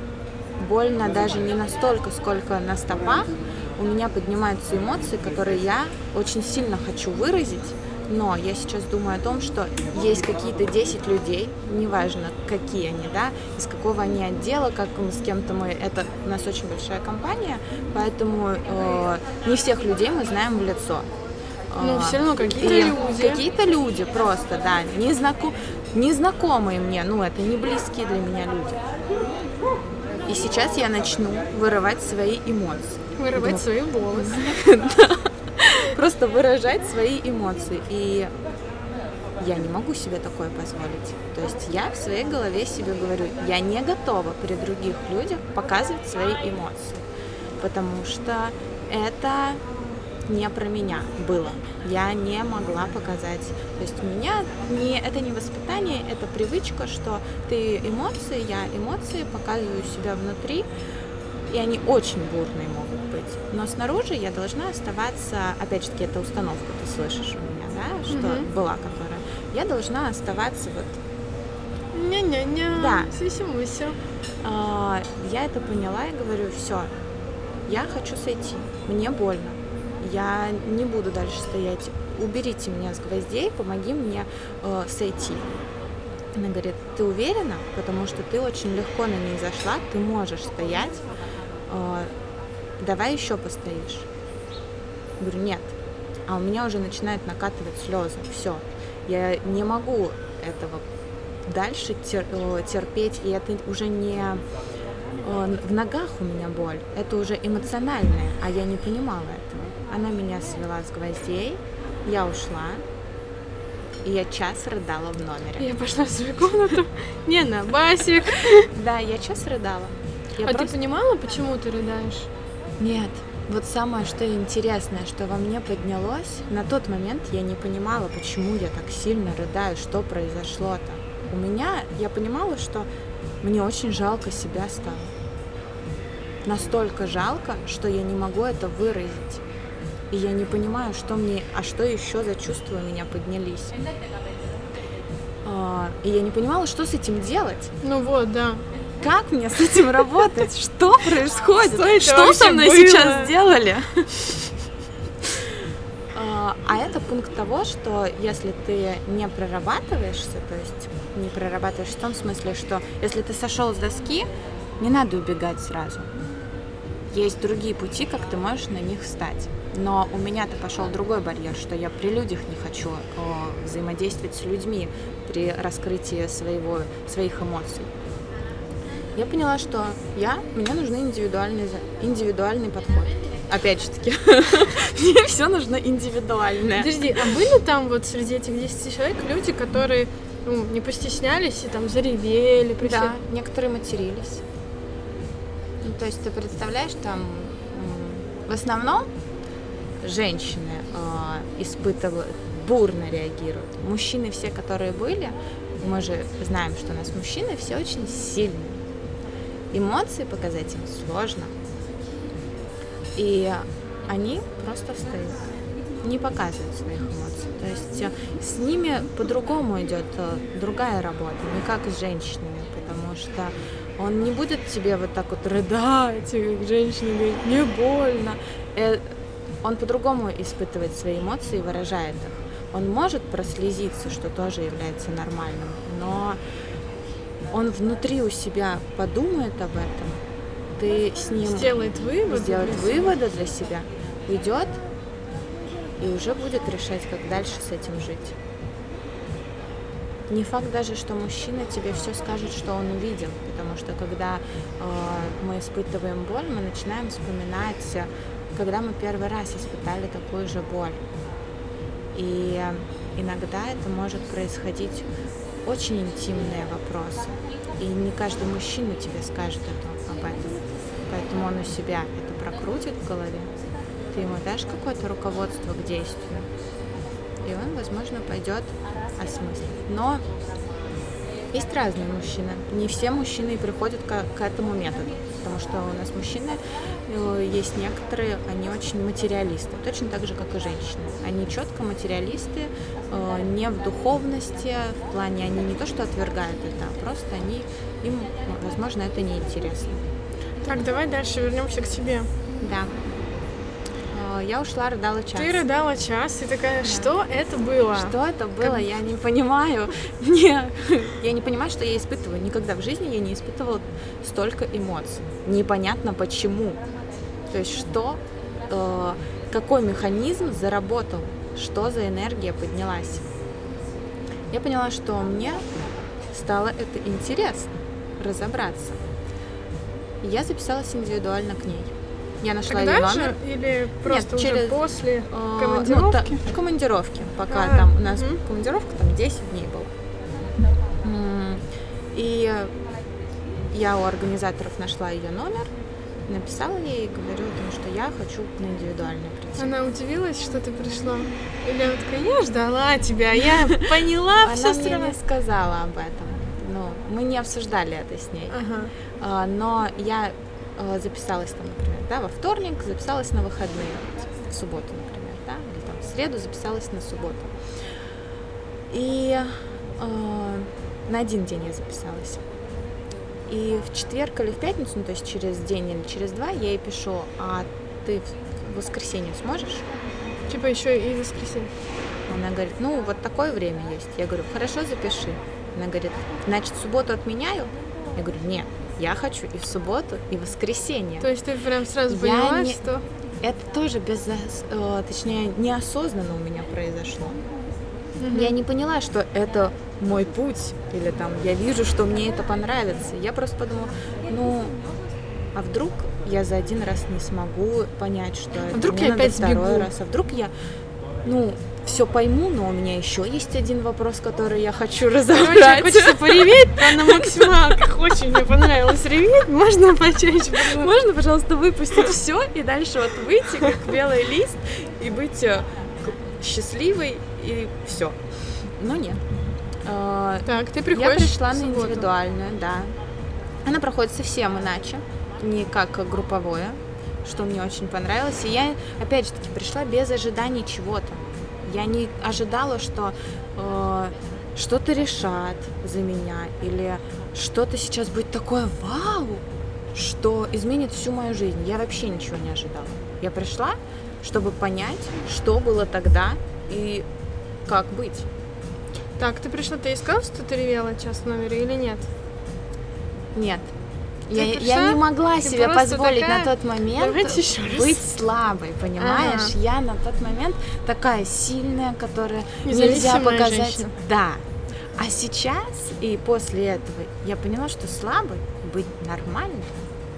S2: больно даже не настолько, сколько на стопах. У меня поднимаются эмоции, которые я очень сильно хочу выразить. Но я сейчас думаю о том, что есть какие-то 10 людей, неважно, какие они, да, из какого они отдела, как мы с кем-то мы, это у нас очень большая компания, поэтому э, не всех людей мы знаем в лицо.
S1: Ну,
S2: А,
S1: всё равно какие-то люди.
S2: Какие-то люди просто, да, незнако- незнакомые мне, ну, это не близкие для меня люди. И сейчас я начну вырывать свои эмоции.
S1: Вырывать
S2: Ну,
S1: свои волосы.
S2: Просто выражать свои эмоции. И я не могу себе такое позволить. То есть я в своей голове себе говорю, я не готова при других людях показывать свои эмоции. Потому что это не про меня было. Я не могла показать. То есть у меня не, это не воспитание, это привычка, что ты эмоции, я эмоции, показываю себя внутри, и они очень бурные могут быть. Но снаружи я должна оставаться, опять же таки, это установка, ты слышишь у меня, да, что
S1: Мгм.
S2: была которая. Я должна оставаться вот
S1: Ня-ня-ня.
S2: Да.
S1: Сися-муся.
S2: А, я это поняла и говорю, все, я хочу сойти, мне больно, я не буду дальше стоять, уберите меня с гвоздей, помоги мне э, сойти. Она говорит, ты уверена, потому что ты очень легко на ней зашла, ты можешь стоять, э, давай еще постоишь. Говорю, нет. А у меня уже начинают накатывать слезы. Все. Я не могу этого дальше э, терпеть, и это уже не э, в ногах у меня боль, это уже эмоциональное, а я не понимала этого. Она меня свела с гвоздей, я ушла, и я час рыдала в номере.
S1: Я пошла в свою комнату. Не на басик.
S2: Да, я час рыдала. Я
S1: А ты понимала, почему ты рыдаешь?
S2: Нет. Вот самое, что интересное, что во мне поднялось, на тот момент я не понимала, почему я так сильно рыдаю, что произошло-то. У меня, я понимала, что мне очень жалко себя стало. Настолько жалко, что я не могу это выразить. И я не понимаю, что мне, а что еще за чувства у меня поднялись. А, И я не понимала, что с этим делать.
S1: Ну вот, да.
S2: Как мне с этим работать? Что происходит?
S1: Что
S2: Что со мной
S1: было?
S2: сейчас сделали? А а это пункт того, что если ты не прорабатываешься, то есть не прорабатываешь в том смысле, что если ты сошел с доски, не надо убегать сразу. Есть другие пути, как ты можешь на них встать. Но у меня-то пошел другой барьер, что я при людях не хочу э, взаимодействовать с людьми при раскрытии своего, своих эмоций. Я поняла, что я, мне нужны индивидуальный, за- индивидуальный подход. Опять же таки, мне все нужно индивидуальное.
S1: Подожди, а были там вот среди этих 10 человек люди, которые ну, не постеснялись и там заревели при
S2: Да, некоторые матерились. Ну, то есть ты представляешь, там в основном женщины э, испытывают, бурно реагируют. Мужчины все, которые были, мы же знаем, что у нас мужчины все очень сильные. Эмоции показать им сложно. И они просто встают, не показывают своих эмоций. То есть э, с ними по-другому идет э, другая работа, не как с женщинами, потому что он не будет тебе вот так вот рыдать, как женщина говорит, мне больно. Э, Он по-другому испытывает свои эмоции и выражает их. Он может прослезиться, что тоже является нормальным, но он внутри у себя подумает об этом ты с ним
S1: Сделает вывод.
S2: сделает выводы для себя, уйдет и уже будет решать, как дальше с этим жить. Не факт даже, что мужчина тебе все скажет, что он увидел, потому что когда э, мы испытываем боль, мы начинаем вспоминать, когда мы первый раз испытали такую же боль. И иногда это может происходить очень интимные вопросы. И не каждый мужчина тебе скажет это, об этом. Поэтому он у себя это прокрутит в голове. Ты ему дашь какое-то руководство к действию. И он, возможно, пойдет осмыслить. Но есть разные мужчины. Не все мужчины приходят к, к этому методу. Потому что у нас мужчины, есть некоторые, они очень материалисты. Точно так же, как и женщины. Они четко материалисты, э, не в духовности, в плане они не то, что отвергают это, а просто они, им, возможно, это неинтересно.
S1: Так, давай дальше вернемся к тебе.
S2: Да. Э, Я ушла, рыдала час.
S1: Ты рыдала час, и такая, что это было?
S2: Что это было, я не понимаю. Не, я не понимаю, что я испытываю. Никогда в жизни я не испытывала столько эмоций. Непонятно почему. То есть что, э, какой механизм заработал, что за энергия поднялась. Я поняла, что мне стало это интересно разобраться. Я записалась индивидуально к ней. Я нашла ее
S1: Тогда
S2: номер.
S1: же или просто уже
S2: через,
S1: после
S2: Э,
S1: командировки?
S2: Ну, та- командировки. Пока
S1: А,
S2: там у нас
S1: мгм.
S2: командировка там 10 дней была. И я у организаторов нашла ее номер, написала ей и говорю о том, что я хочу на индивидуальное прийти.
S1: Она удивилась, что ты пришла? Или она такая, я ждала тебя, я поняла
S2: Она
S1: все
S2: мне
S1: сразу.
S2: не сказала об этом. Ну, мы не обсуждали это с ней.
S1: Ага.
S2: А, Но я э, записалась там, например, да, во вторник, записалась на выходные, в субботу, например, да, или там в среду записалась на субботу. И э, на один день я записалась. И в четверг или в пятницу, ну, то есть через день или через два, я ей пишу, а ты в воскресенье сможешь?
S1: Типа еще и воскресенье.
S2: Она говорит, ну, вот такое время есть. Я говорю, хорошо, запиши. Она говорит, значит, субботу отменяю? Я говорю, нет, я хочу и в субботу, и в воскресенье.
S1: То есть ты прям сразу
S2: Я
S1: поняла,
S2: не-
S1: что...
S2: Это тоже без, э, точнее, неосознанно у меня произошло.
S1: Мгм.
S2: Я не поняла, что это мой путь, или там я вижу, что мне это понравится. Я просто подумала, ну, а вдруг я за один раз не смогу понять, что это
S1: вдруг
S2: мне
S1: я
S2: надо
S1: опять
S2: второй
S1: сбегу?
S2: раз, а вдруг я, ну, все пойму, но у меня еще есть один вопрос, который я хочу
S1: Короче,
S2: разобрать.
S1: хочется пореветь а на максималках. Очень мне понравилось реветь. Можно почаще? пожалуйста?
S2: Можно, пожалуйста, выпустить все и дальше вот выйти как белый лист и быть э, счастливой и все. Ну нет. Э,
S1: Так, ты
S2: Я
S1: приходишь
S2: пришла
S1: в
S2: на индивидуальную, да. Она проходит совсем иначе, не как групповое, что мне очень понравилось. И я, опять же таки, пришла без ожиданий чего-то. Я не ожидала, что э, что-то решат за меня или что-то сейчас будет такое вау, что изменит всю мою жизнь. Я вообще ничего не ожидала. Я пришла, чтобы понять, что было тогда и как быть.
S1: Так, ты пришла, ты искала, что ты ревела час в номере или нет?
S2: Нет.
S1: Ты
S2: Я,
S1: пришла,
S2: я не могла себе позволить
S1: такая,
S2: на тот момент быть слабой, понимаешь?
S1: Ага.
S2: Я на тот момент такая сильная, которая нельзя показать.
S1: женщина.
S2: Да. А сейчас и после этого я поняла, что слабой быть нормально,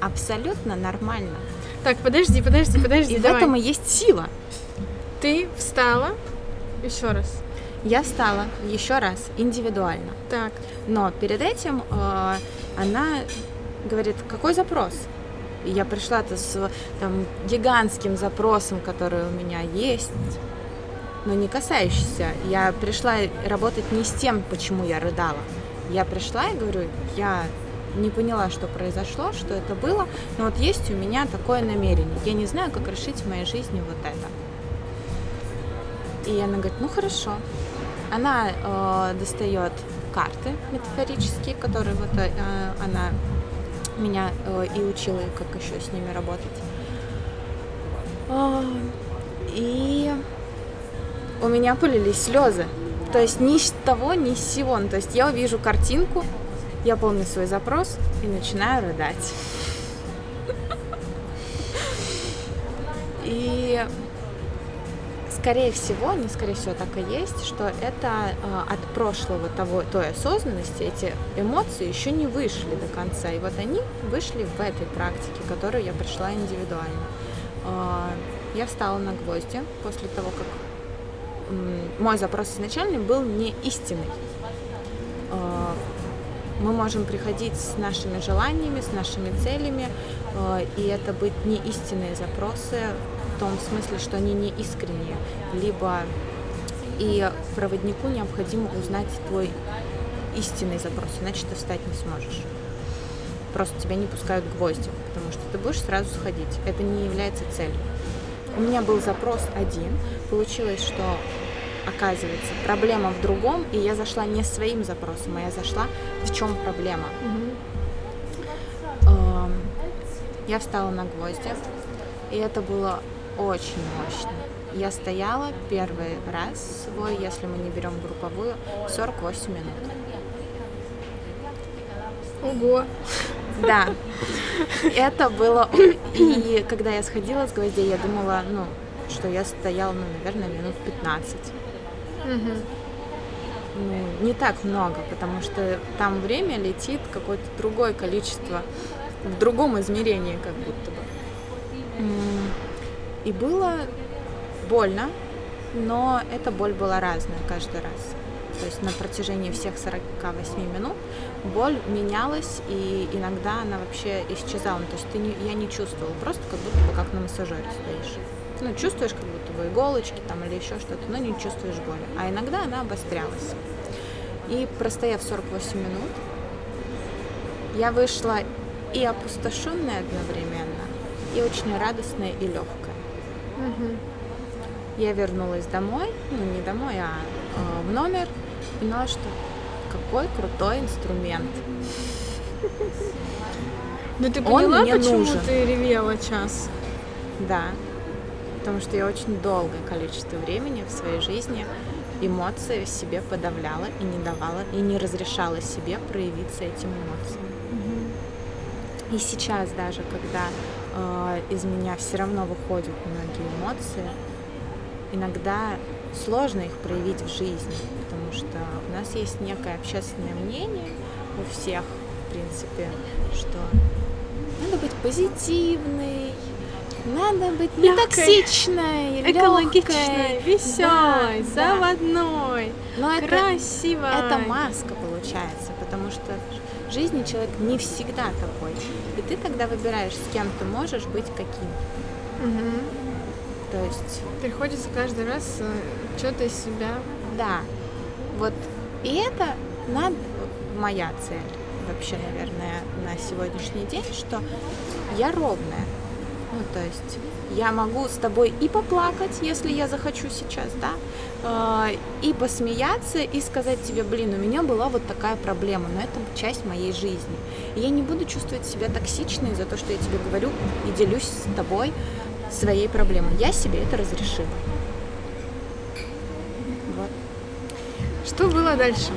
S2: абсолютно нормально.
S1: Так, подожди, подожди, подожди,
S2: И в
S1: давай.
S2: этом и есть сила.
S1: Ты встала еще раз.
S2: Я стала еще раз индивидуально.
S1: Так,
S2: Но перед этим э, она говорит, какой запрос? И я пришла-то с там, гигантским запросом, который у меня есть, но не касающийся. Я пришла работать не с тем, почему я рыдала. Я пришла и говорю, я не поняла, что произошло, что это было, но вот есть у меня такое намерение. Я не знаю, как решить в моей жизни вот это. И она говорит, ну хорошо. Она э, достает карты метафорические, которые вот э, она меня э, и учила, как еще с ними работать. А, и у меня полились слезы. То есть ни с того, ни с сего. Ну, то есть я увижу картинку, я помню свой запрос и начинаю рыдать. И скорее всего, не скорее всего так и есть, что это э, от прошлого того, той осознанности, эти эмоции еще не вышли до конца. И вот они вышли в этой практике, которую я пришла индивидуально. Э, я встала на гвозди после того, как э, мой запрос изначально был не истинный. Э, мы можем приходить с нашими желаниями, с нашими целями, и это быть не истинные запросы том смысле, что они не искренние, либо и проводнику необходимо узнать твой истинный запрос, иначе ты встать не сможешь. Просто тебя не пускают гвозди, потому что ты будешь сразу сходить. Это не является целью. У меня был запрос один. Получилось, что оказывается, проблема в другом, и я зашла не своим запросом, а я зашла в чем проблема. Mm-hmm. Я встала на гвозди, и это было очень мощно. Я стояла первый раз свой, если мы не берем групповую, 48 минут.
S1: Ого!
S2: Да. Это было... И когда я сходила с гвоздей, я думала, ну, что я стояла, ну, наверное, минут 15. Угу. Ну, не так много, потому что там время летит какое-то другое количество, в другом измерении как будто бы. И было больно, но эта боль была разная каждый раз. То есть на протяжении всех 48 минут боль менялась, и иногда она вообще исчезала. То есть ты не, я не чувствовала, просто как будто бы как на массажере стоишь ну, чувствуешь как будто бы иголочки там или еще что-то, но не чувствуешь боли. А иногда она обострялась. И простояв 48 минут, я вышла и опустошенная одновременно, и очень радостная и легкая. Угу. Я вернулась домой, ну не домой, а э, в номер, поняла, что какой крутой инструмент.
S1: Ну ты поняла, почему нужен. ты ревела час?
S2: Да, потому что я очень долгое количество времени в своей жизни эмоции в себе подавляла и не давала, и не разрешала себе проявиться этим эмоциям. И сейчас даже, когда э, из меня все равно выходят многие эмоции, иногда сложно их проявить в жизни, потому что у нас есть некое общественное мнение у всех, в принципе, что надо быть позитивной, надо быть не токсичной,
S1: экологичной, веселой, да, заводной, Но красивой.
S2: Это, это маска получается, потому что в жизни человек не всегда такой. И ты тогда выбираешь, с кем ты можешь быть каким. Угу. То есть...
S1: Приходится каждый раз э, что-то из себя...
S2: Да. Вот. И это над... моя цель вообще, наверное, на сегодняшний день, что я ровная. Ну, то есть я могу с тобой и поплакать, если я захочу сейчас, да, э, и посмеяться, и сказать тебе, блин, у меня была вот такая проблема, но это часть моей жизни. И я не буду чувствовать себя токсичной за то, что я тебе говорю и делюсь с тобой своей проблемой. Я себе это разрешила.
S1: Вот. Что было дальше?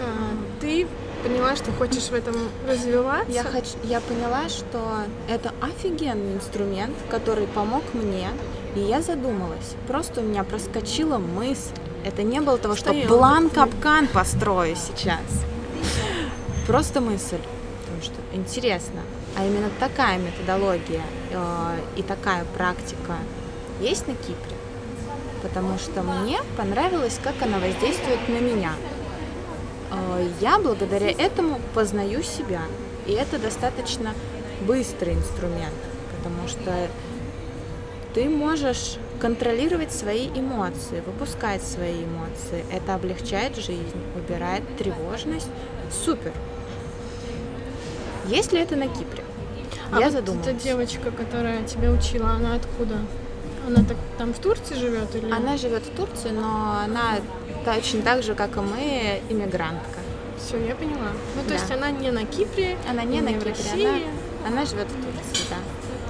S1: А, ты поняла, что хочешь в этом развиваться?
S2: Я, хочу, я поняла, что это офигенный инструмент, который помог мне, и я задумалась. Просто у меня проскочила мысль. Это не было того, что план капкан построю сейчас. Просто мысль. Потому что интересно, а именно такая методология э, и такая практика есть на Кипре? Потому что мне понравилось, как она воздействует на меня. Э, я благодаря этому познаю себя. И это достаточно быстрый инструмент, потому что ты можешь контролировать свои эмоции, выпускать свои эмоции. Это облегчает жизнь, убирает тревожность. Супер. Есть ли это на Кипре?
S1: А Я вот задумалась. эта девочка, которая тебя учила, она откуда? Она так там в Турции живет или?
S2: Она живет в Турции, но она точно так же, как и мы, иммигрантка.
S1: Все, я поняла. Ну, то да. есть она не на Кипре,
S2: она не,
S1: на
S2: Кипре,
S1: в России.
S2: Она, она живет в Турции, да.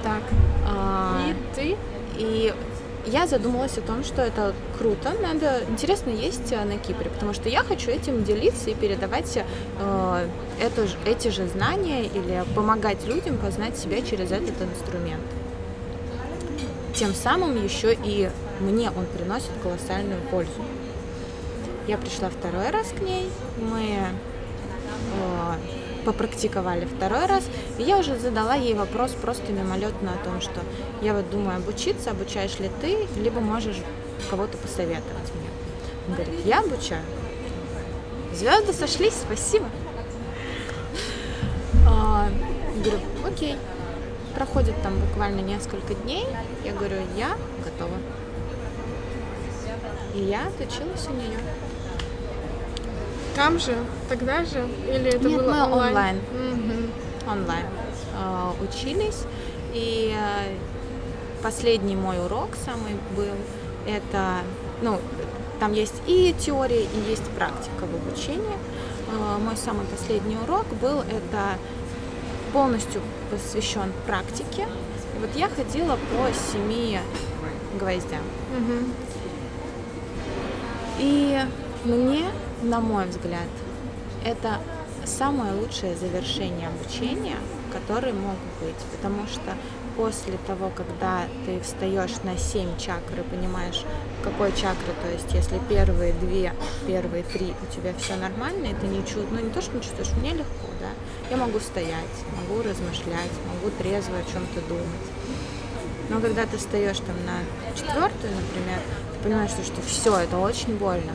S1: Так. А, и ты?
S2: И я задумалась о том, что это круто, надо, интересно есть на Кипре, потому что я хочу этим делиться и передавать э, это, эти же знания или помогать людям познать себя через этот инструмент. тем самым еще и мне он приносит колоссальную пользу. Я пришла второй раз к ней, мы э, попрактиковали второй раз, и я уже задала ей вопрос просто мимолетно о том, что я вот думаю обучиться, обучаешь ли ты, либо можешь кого-то посоветовать мне. Он говорит, я обучаю. Звезды сошлись, спасибо. А, говорю, окей. Проходит там буквально несколько дней. Я говорю, я готова. И я отучилась у нее.
S1: Там же, тогда же? Или это
S2: Нет,
S1: было
S2: мы
S1: онлайн?
S2: онлайн.
S1: Мгм.
S2: онлайн э, учились. И э, последний мой урок самый был, это, ну, там есть и теория, и есть практика в обучении. Э, мой самый последний урок был, это полностью посвящен практике. И вот я ходила по семи гвоздям.
S1: Мгм.
S2: И мне, на мой взгляд, это самое лучшее завершение обучения, которое могут быть. Потому что после того, когда ты встаешь на 7 чакр и понимаешь, какой чакры, то есть если первые две, первые три у тебя все нормально, и ты не чувствуешь, ну не то, что не чувствуешь, мне легко, да, я могу стоять, могу размышлять, могу трезво о чем-то думать. Но когда ты встаешь там на четвертую, например, ты понимаешь, что, что все, это очень больно.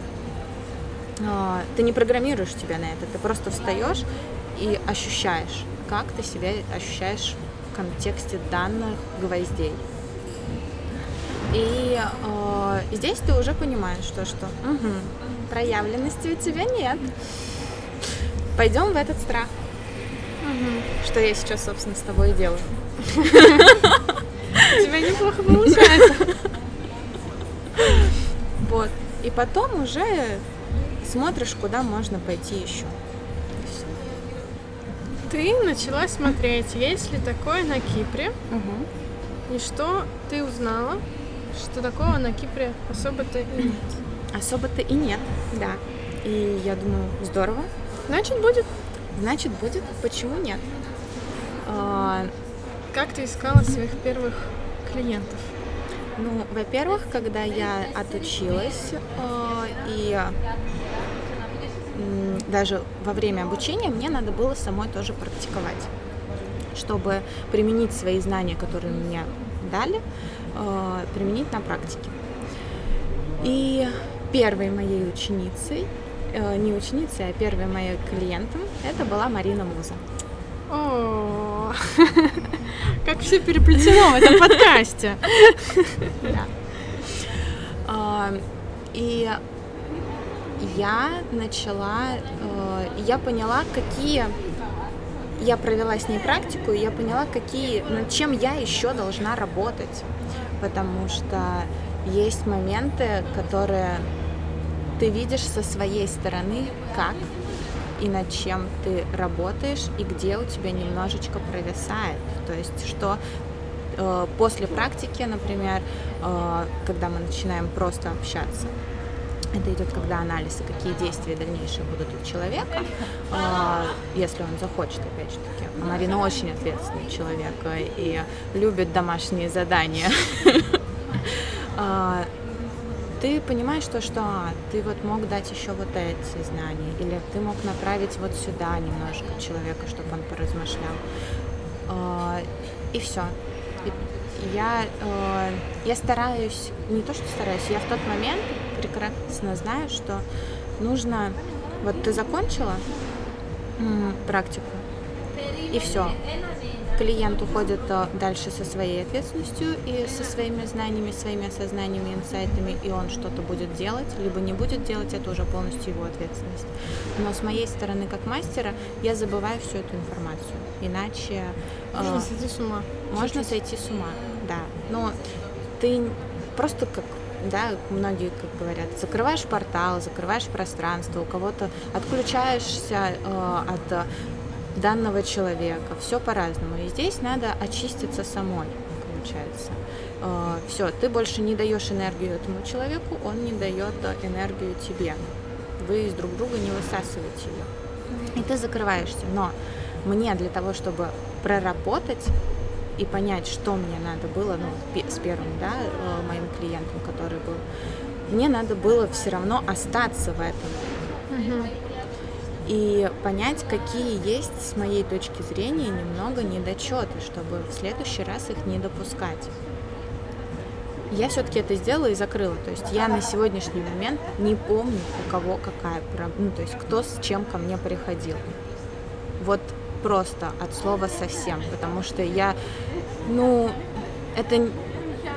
S2: А, Ты не программируешь себя на это, ты просто встаешь и ощущаешь, как ты себя ощущаешь в контексте данных гвоздей. И э, здесь ты уже понимаешь, что, что «Мгм, проявленности у тебя нет. Пойдем в этот страх. Что я сейчас, собственно, с тобой и делаю.
S1: У тебя неплохо получается.
S2: Вот. И потом уже смотришь, куда можно пойти еще.
S1: Ты начала смотреть, есть ли такое на Кипре, и что ты узнала, что такого на Кипре особо-то и нет.
S2: Особо-то и нет, да. И я думаю, здорово.
S1: Значит, будет.
S2: Значит, будет. Почему нет? А,
S1: Как ты искала своих первых клиентов?
S2: Ну, во-первых, когда я отучилась э, и даже во время обучения мне надо было самой тоже практиковать, чтобы применить свои знания, которые мне дали, э, применить на практике. И первой моей ученицей, э, не ученицей, а первой моей клиентом, это была Марина Муза.
S1: Как все переплетено в этом подкасте.
S2: А, И я начала, э, я поняла, какие я провела с ней практику, и я поняла, какие, над чем я еще должна работать. Потому что есть моменты, которые ты видишь со своей стороны, как и над чем ты работаешь, и где у тебя немножечко провисает. То есть, что э, после практики, например, э, когда мы начинаем просто общаться, это идет когда анализ и какие действия дальнейшие будут у человека, э, если он захочет, опять же таки. А Марина очень ответственный человек и любит домашние задания. Ты понимаешь то, что а, ты вот мог дать еще вот эти знания, или ты мог направить вот сюда немножко человека, чтобы он поразмышлял. А, И все. Я, э, я стараюсь, не то что стараюсь, я в тот момент прекрасно знаю, что нужно, вот ты закончила практику, и все. Клиент уходит э, дальше со своей ответственностью и со своими знаниями, своими осознаниями, инсайтами, и он что-то будет делать, либо не будет делать, это уже полностью его ответственность. Но с моей стороны, как мастера, я забываю всю эту информацию. Иначе э,
S1: Можно сойти с ума.
S2: можно
S1: Чуть-чуть.
S2: сойти с ума, да. Но ты просто как да, многие, как говорят, закрываешь портал, закрываешь пространство, у кого-то отключаешься э, от э, данного человека, все по-разному. И здесь надо очиститься самой, получается. все, ты больше не даешь энергию этому человеку, он не дает э, энергию тебе. Вы из друг друга не высасываете ее. И ты закрываешься. Но мне для того, чтобы проработать и понять, что мне надо было, ну, с первым, да, э, моим клиентом, который был, мне надо было все равно остаться в этом. Угу. И понять, какие есть с моей точки зрения немного недочеты, чтобы в следующий раз их не допускать. Я все-таки это сделала и закрыла. То есть я на сегодняшний момент не помню, у кого какая проблема, ну, то есть кто с чем ко мне приходил. Вот просто от слова совсем, потому что я, ну, это,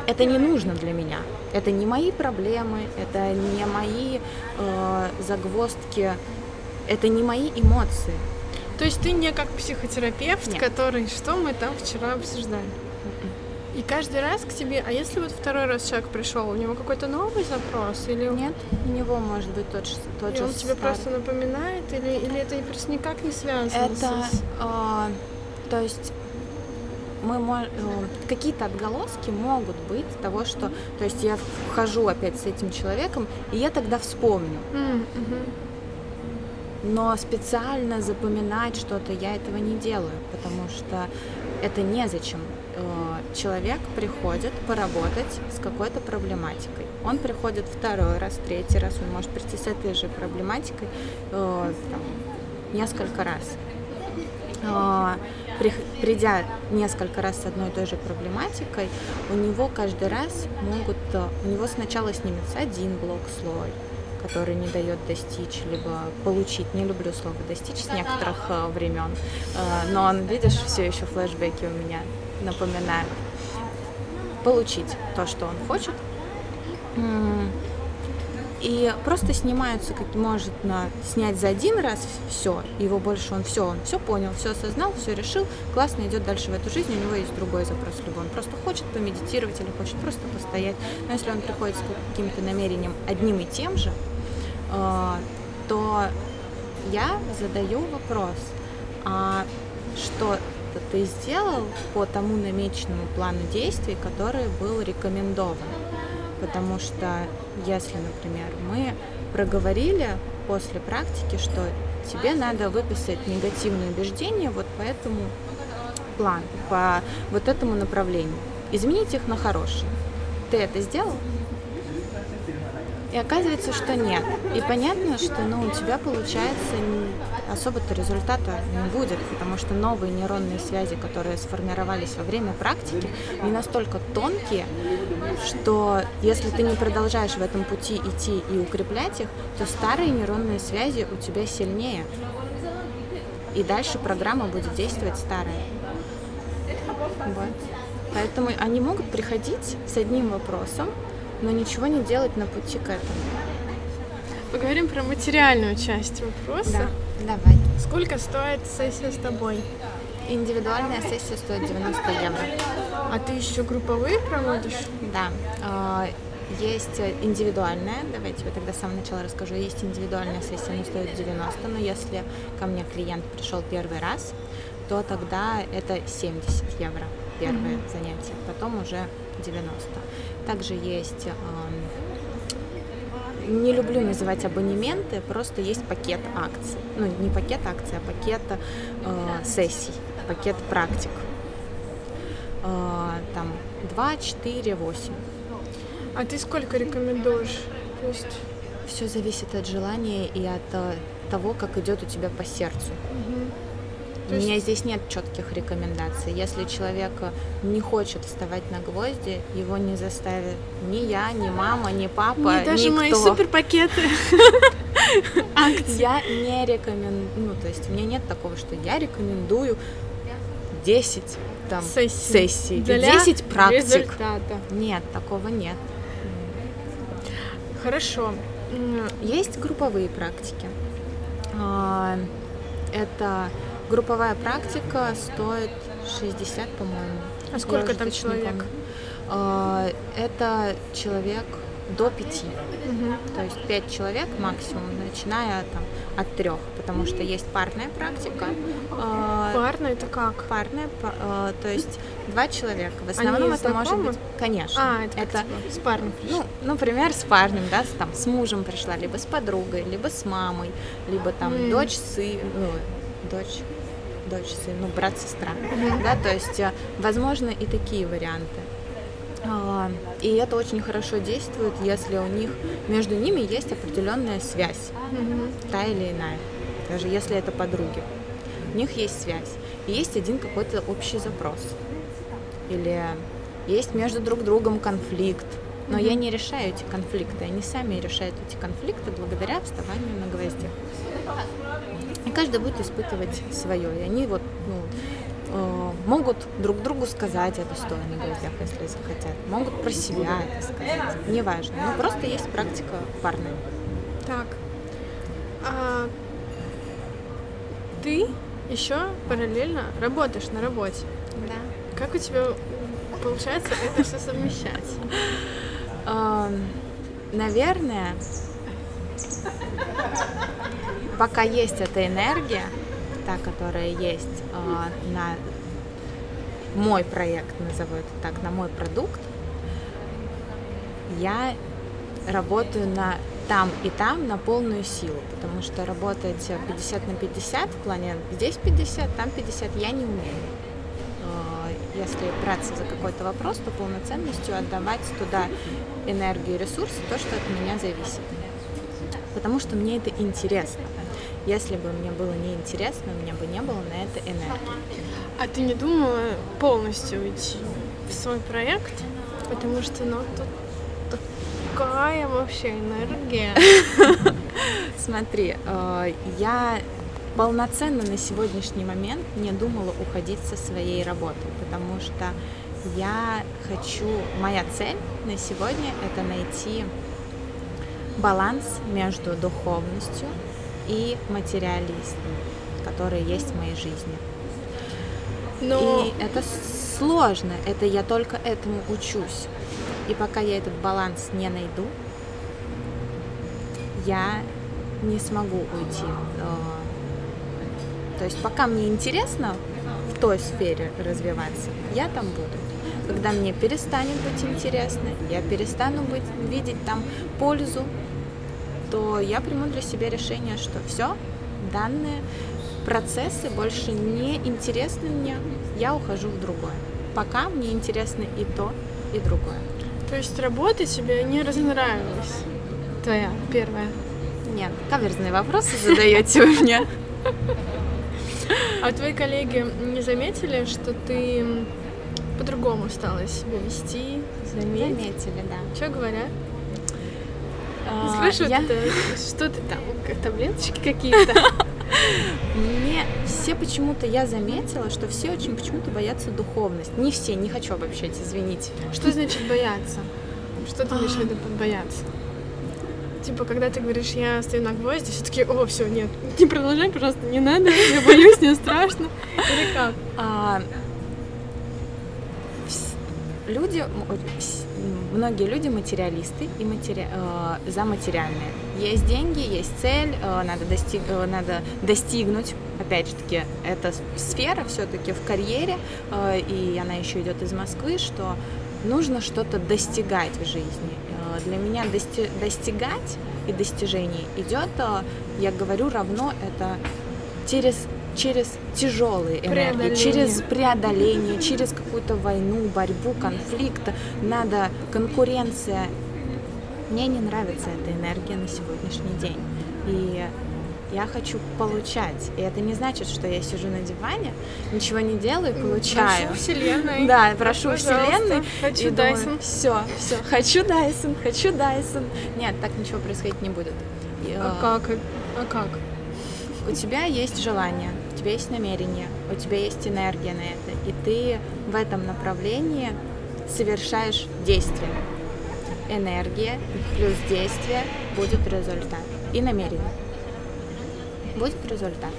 S2: это не нужно для меня. Это не мои проблемы, это не мои э, загвоздки, это не мои эмоции.
S1: То есть ты не как психотерапевт, Нет. который, что мы там вчера обсуждали? И каждый раз к тебе, а если вот второй раз человек пришел, у него какой-то новый запрос или
S2: нет? У него может быть тот же тот
S1: и
S2: же.
S1: Он тебе просто напоминает или или это просто никак не связано?
S2: Это, с... э, то есть мы э, какие-то отголоски могут быть того, что, то есть я вхожу опять с этим человеком и я тогда вспомню. Mm-hmm. Но специально запоминать что-то я этого не делаю, потому что это незачем. Э, человек приходит поработать с какой-то проблематикой. Он приходит второй раз, третий раз, он может прийти с этой же проблематикой э, там, несколько раз. Э, придя несколько раз с одной и той же проблематикой, у него каждый раз могут, у него сначала снимется один блок слой, который не дает достичь, либо получить. Не люблю слово достичь с некоторых времен, но он, видишь, все еще флешбеки у меня напоминаю, получить то, что он хочет. И просто снимаются, как может на, снять за один раз все, его больше он все, он все понял, все осознал, все решил, классно идет дальше в эту жизнь, у него есть другой запрос либо он просто хочет помедитировать или хочет просто постоять. Но если он приходит с каким-то намерением одним и тем же, э, то я задаю вопрос, а что что ты сделал по тому намеченному плану действий, который был рекомендован. Потому что если, например, мы проговорили после практики, что тебе надо выписать негативные убеждения вот по этому плану, по вот этому направлению, изменить их на хорошие. Ты это сделал? И оказывается, что нет. И понятно, что ну, у тебя получается особо-то результата не будет, потому что новые нейронные связи, которые сформировались во время практики, не настолько тонкие, что если ты не продолжаешь в этом пути идти и укреплять их, то старые нейронные связи у тебя сильнее. И дальше программа будет действовать старая. Вот. Поэтому они могут приходить с одним вопросом, но ничего не делать на пути к этому.
S1: Поговорим про материальную часть вопроса.
S2: Да, давай.
S1: Сколько стоит сессия с тобой?
S2: Индивидуальная сессия стоит 90 евро.
S1: А ты еще групповые проводишь?
S2: Да. А, есть индивидуальная, давайте я тогда с самого начала расскажу. Есть индивидуальная сессия, она стоит 90, но если ко мне клиент пришел первый раз, то тогда это 70 евро первое mm-hmm. занятие, потом уже 90. Также есть не люблю называть абонементы, просто есть пакет акций. Ну, не пакет акций, а пакет э, сессий, пакет практик. Э, там 2, 4, 8.
S1: А ты сколько рекомендуешь? То есть...
S2: Все зависит от желания и от э, того, как идет у тебя по сердцу. Угу. У есть... меня здесь нет четких рекомендаций. Если человек не хочет вставать на гвозди, его не заставит ни я, ни мама, ни папа,
S1: ни даже
S2: никто.
S1: мои суперпакеты.
S2: Я не рекомендую, ну, то есть у меня нет такого, что я рекомендую 10 там, сессий, сессий
S1: Для
S2: 10 практик.
S1: Результата.
S2: Нет, такого нет.
S1: Хорошо.
S2: Есть групповые практики. А, это Групповая практика стоит 60, по-моему.
S1: А сколько там человек?
S2: А, это человек до пяти. Угу. То есть пять человек максимум, начиная там от трех, потому что есть парная практика.
S1: А, парная это как?
S2: Парная, а, то есть два человека. В основном
S1: Они
S2: это
S1: знакомы?
S2: может быть, конечно.
S1: А, это, это типа, с парнем
S2: пришла. Ну, например, с парнем, да, с, там, с мужем пришла, либо с подругой, либо с мамой, либо там mm. дочь, сын, ну, дочь дочь, сын, ну, брат, сестра, да, то есть, э, возможно, и такие варианты. А, и это очень хорошо действует, если у них между ними есть определенная связь, та или иная, даже если это подруги. У них есть связь, и есть один какой-то общий запрос. Или есть между друг другом конфликт, но я не решаю эти конфликты, они сами решают эти конфликты благодаря вставанию на гвозди. Каждый будет испытывать свое. И они вот, ну, э, могут друг другу сказать это стоя на гвоздях, если захотят. Могут про себя это сказать. Неважно. Ну, просто есть практика парная.
S1: Так. А ты еще параллельно работаешь на работе.
S2: Да.
S1: Как у тебя получается это все совмещать?
S2: Наверное, пока есть эта энергия, та, которая есть а, на мой проект, назову это так, на мой продукт, я работаю на там и там на полную силу, потому что работать 50 на 50 в плане здесь 50, там 50 я не умею если браться за какой-то вопрос, то полноценностью отдавать туда энергию и ресурсы, то, что от меня зависит. Потому что мне это интересно. Если бы мне было неинтересно, у меня бы не было на это энергии.
S1: А ты не думала полностью уйти в свой проект? Потому что, ну, тут такая вообще энергия.
S2: Смотри, э, я полноценно на сегодняшний момент не думала уходить со своей работы, потому что я хочу, моя цель на сегодня это найти баланс между духовностью и материализмом, которые есть в моей жизни. Но... И это сложно, это я только этому учусь. И пока я этот баланс не найду, я не смогу уйти э, то есть пока мне интересно в той сфере развиваться, я там буду. Когда мне перестанет быть интересно, я перестану быть, видеть там пользу, то я приму для себя решение, что все, данные процессы больше не интересны мне, я ухожу в другое. Пока мне интересно и то, и другое.
S1: То есть работа тебе не разонравилась? Твоя первая?
S2: Нет, каверзные вопросы задаете у меня.
S1: А твои коллеги не заметили, что ты по-другому стала себя вести?
S2: Заметили, заметили да.
S1: Что говорят? А, Спрашивают, я... что ты там, таблеточки какие-то?
S2: Мне все почему-то, я заметила, что все очень почему-то боятся духовность. Не все, не хочу обобщать, извините.
S1: Что значит бояться? Что ты имеешь в виду под бояться? Типа, когда ты говоришь, я стою на гвозди, все таки о, все, нет, не продолжай, пожалуйста, не надо, я боюсь, мне страшно. Или как?
S2: Люди, многие люди материалисты и матери... э, за материальные. Есть деньги, есть цель, э, надо, достиг... э, надо достигнуть. Опять же таки, эта сфера все-таки в карьере, э, и она еще идет из Москвы, что нужно что-то достигать в жизни. Э, для меня дости достигать и достижение идет, э, я говорю, равно это через через тяжелые энергии, через преодоление, через какую-то войну, борьбу, конфликт, надо конкуренция. Мне не нравится эта энергия на сегодняшний день. И я хочу получать. И это не значит, что я сижу на диване, ничего не делаю и получаю.
S1: Прошу Вселенной.
S2: Да, прошу Пожалуйста. Вселенной.
S1: Хочу Дайсон.
S2: Все, все. Хочу Дайсон, хочу Дайсон. Нет, так ничего происходить не будет.
S1: А как? А как?
S2: У тебя есть желание, у тебя есть намерение, у тебя есть энергия на это, и ты в этом направлении совершаешь действие. Энергия плюс действие будет результат и намерение будет результат.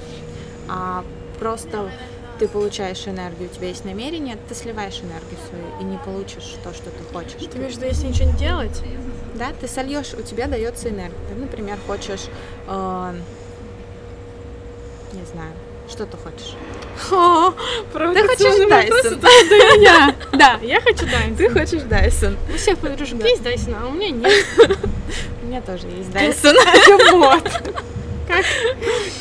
S2: А просто ты получаешь энергию, у тебя есть намерение, ты сливаешь энергию свою и не получишь то, что ты хочешь.
S1: Ты имеешь в виду, если ничего не делать?
S2: Да, ты сольешь, у тебя дается энергия. Ты, например, хочешь, э, не знаю, что ты хочешь?
S1: О,
S2: ты хочешь Дайсон?
S1: Да, я хочу Дайсон.
S2: Ты хочешь Дайсон.
S1: У всех подружек есть Дайсон, а у меня нет.
S2: У меня тоже есть Дайсон.
S1: Вот. Как,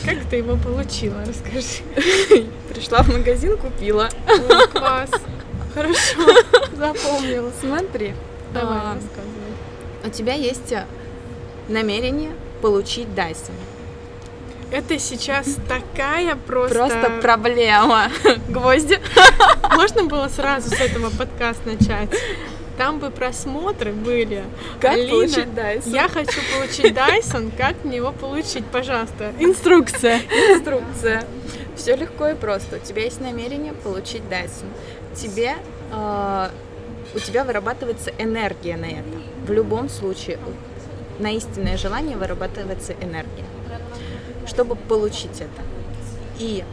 S1: как ты его получила, расскажи.
S2: пришла в магазин, купила.
S1: Ой, класс. Хорошо, запомнила.
S2: Смотри,
S1: Давай,
S2: а,
S1: рассказывай.
S2: у тебя есть э, намерение получить Dyson.
S1: Это сейчас такая просто...
S2: Просто проблема. Гвозди.
S1: Можно было сразу с этого подкаст начать? Там бы просмотры были.
S2: Как
S1: Алина,
S2: получить Dyson?
S1: Я хочу получить Dyson. Как мне его получить, пожалуйста? Инструкция.
S2: Инструкция. Все легко и просто. У тебя есть намерение получить Dyson. Тебе э, у тебя вырабатывается энергия на это. В любом случае, на истинное желание вырабатывается энергия, чтобы получить это. И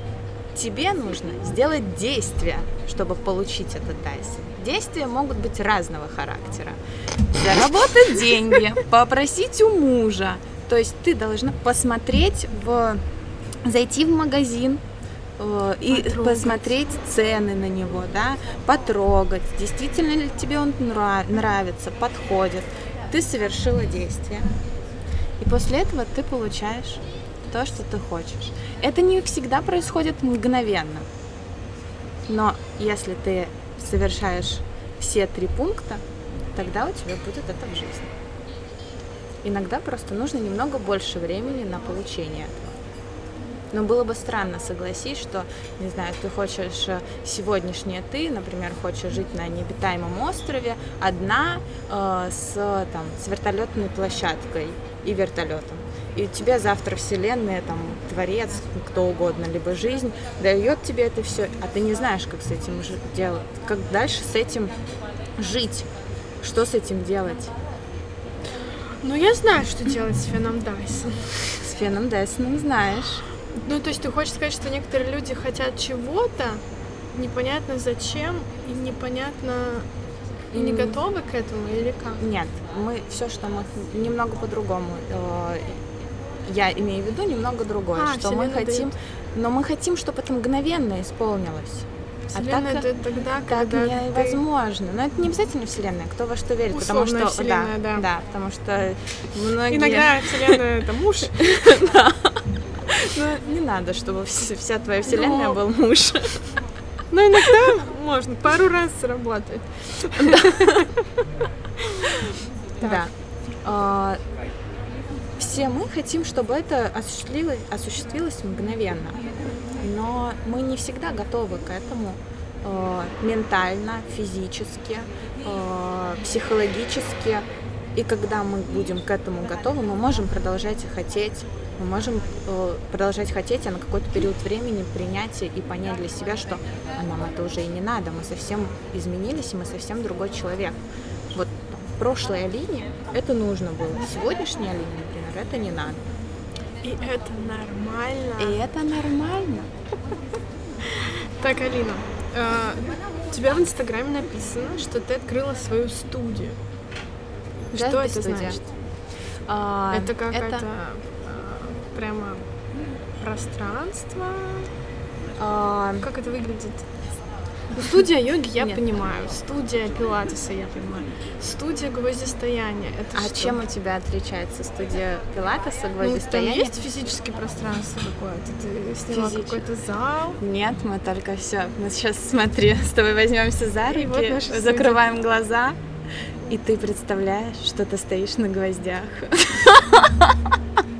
S2: тебе нужно сделать действия, чтобы получить этот Dyson. Действия могут быть разного характера. Заработать деньги, попросить у мужа. То есть ты должна посмотреть в зайти в магазин э, и
S1: Потрогать.
S2: посмотреть цены на него, да, потрогать, действительно ли тебе он нра- нравится, подходит. Ты совершила действие. И после этого ты получаешь то, что ты хочешь. Это не всегда происходит мгновенно. Но если ты совершаешь все три пункта, тогда у тебя будет это в жизни. Иногда просто нужно немного больше времени на получение этого. Но было бы странно, согласись, что, не знаю, ты хочешь э, сегодняшнее ты, например, хочешь жить на необитаемом острове одна э, с, там, с вертолетной площадкой и вертолетом. И у тебя завтра вселенная, там, творец, кто угодно, либо жизнь дает тебе это все, а ты не знаешь, как с этим делать, как дальше с этим жить, что с этим делать.
S1: Ну, я знаю, что делать с феном Dyson.
S2: С Феном Дайсоном знаешь.
S1: Ну, то есть ты хочешь сказать, что некоторые люди хотят чего-то, непонятно зачем, и непонятно, и не готовы к этому, или как?
S2: Нет, мы все, что мы немного по-другому. Я имею в виду немного другое,
S1: А,
S2: что мы хотим, но мы хотим, чтобы это мгновенно исполнилось.
S1: Вселенная
S2: а так,
S1: это тогда,
S2: так
S1: когда ты...
S2: невозможно. Но это не обязательно Вселенная, кто во что верит, потому
S1: Условная
S2: что
S1: вселенная, да.
S2: да, потому что многие.
S1: Иногда Вселенная это муж.
S2: Ну, не надо, чтобы вс- вся твоя Вселенная был муж.
S1: Но иногда можно пару раз сработать.
S2: Да. Все мы хотим, чтобы это осуществилось, осуществилось мгновенно. Но мы не всегда готовы к этому э, ментально, физически, э, психологически. И когда мы будем к этому готовы, мы можем продолжать хотеть, мы можем э, продолжать хотеть, а на какой-то период времени принять и понять для себя, что а нам это уже и не надо, мы совсем изменились, и мы совсем другой человек. Вот прошлой Алине это нужно было, сегодняшней Алине, например, это не надо.
S1: И это нормально.
S2: И это нормально.
S1: Так, Алина, э, у тебя в Инстаграме написано, что ты открыла свою студию.
S2: Да,
S1: что это
S2: студия.
S1: значит?
S2: А,
S1: это какая-то э, прямо пространство.
S2: а,
S1: Как это выглядит? Студия йоги я
S2: Нет.
S1: понимаю, студия пилатеса я понимаю, студия гвоздистояния. Это
S2: а
S1: что?
S2: чем у тебя отличается студия пилатеса,
S1: Ну, там
S2: гвоздистояния?
S1: есть физическое пространство какое-то? Ты
S2: Физич-
S1: какой-то зал?
S2: Нет, мы только все. Мы сейчас смотри, с тобой возьмемся за
S1: И
S2: руки,
S1: вот наша студия.
S2: закрываем глаза, и ты представляешь, что ты стоишь на гвоздях.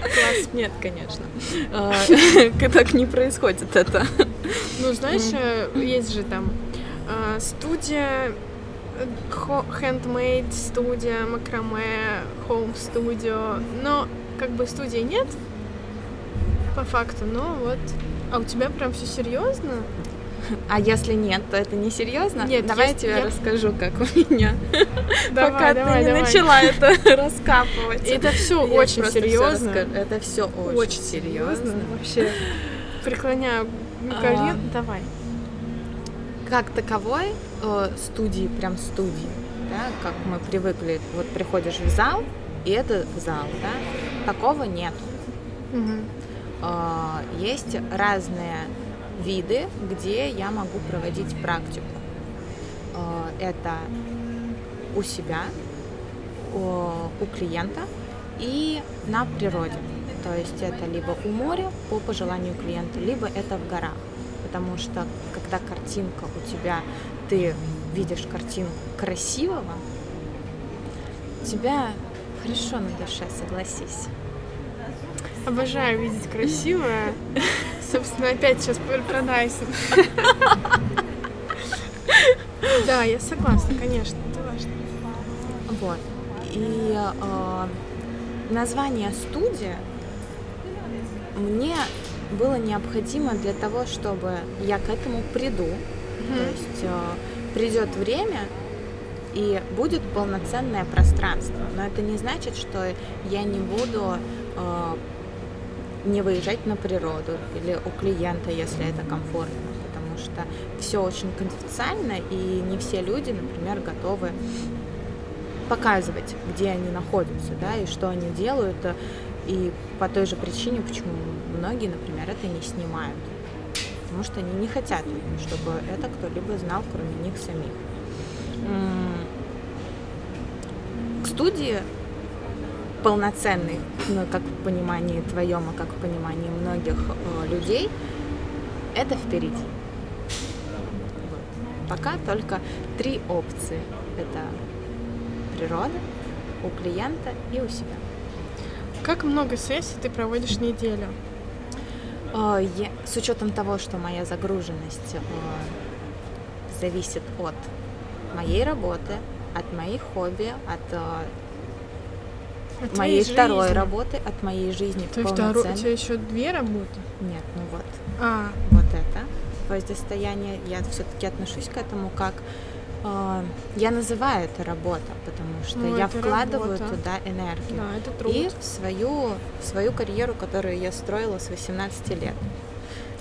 S2: Класс. Нет, конечно. А, Так не происходит это.
S1: Ну, знаешь, э, есть же там э, студия э, handmade, студия макраме, home studio, но как бы студии нет по факту, но вот. А у тебя прям все серьезно?
S2: А если нет, то это не серьезно?
S1: Нет,
S2: давай
S1: есть-
S2: я тебе
S1: я-
S2: расскажу, как у меня.
S1: Давай,
S2: Пока
S1: давай,
S2: ты не
S1: давай.
S2: начала это раскапывать.
S1: Это все
S2: Я
S1: очень серьезно.
S2: раска- Это все очень,
S1: Очень
S2: серьезно.
S1: серьезно. Вообще. Преклоняю
S2: А.
S1: колен. Давай.
S2: Как таковой э, студии, прям студии, да, как мы привыкли, вот приходишь в зал, и это зал, да, такого нет.
S1: Мгм.
S2: А, Есть разные виды, где я могу проводить практику. А, Это у себя, у клиента и на природе. То есть это либо у моря по пожеланию клиента, либо это в горах. Потому что когда картинка у тебя, ты видишь картинку красивого, тебя хорошо на душе, согласись.
S1: Обожаю видеть красивое. Собственно, опять сейчас про Дайсон. Да, я согласна, конечно, это важно.
S2: Вот. И э, название студия мне было необходимо для того, чтобы я к этому приду. Mm-hmm. То есть э, придет время, и будет полноценное пространство. Но это не значит, что я не буду э, не выезжать на природу или у клиента, если это комфортно, потому что все очень конфиденциально, и не все люди, например, готовы показывать, где они находятся, да, и что они делают, и по той же причине, почему многие, например, это не снимают, потому что они не хотят, чтобы это кто-либо знал, кроме них самих. К студии полноценный, ну, как в понимании твоем, а как в понимании многих э, людей, это впереди. Вот. Пока только три опции. Это природа, у клиента и у себя.
S1: Как много сессий ты проводишь неделю?
S2: Э, с учетом того, что моя загруженность э, зависит от моей работы, от моих хобби, от от моей второй жизни. работы, от моей жизни
S1: То есть второй, у тебя еще две работы?
S2: Нет, ну вот.
S1: А.
S2: Вот это воздействие. Я все-таки отношусь к этому как э, я называю это работа, потому что ну, я вкладываю работа. туда энергию.
S1: Да, это труд.
S2: И в свою, в свою карьеру, которую я строила с 18 лет.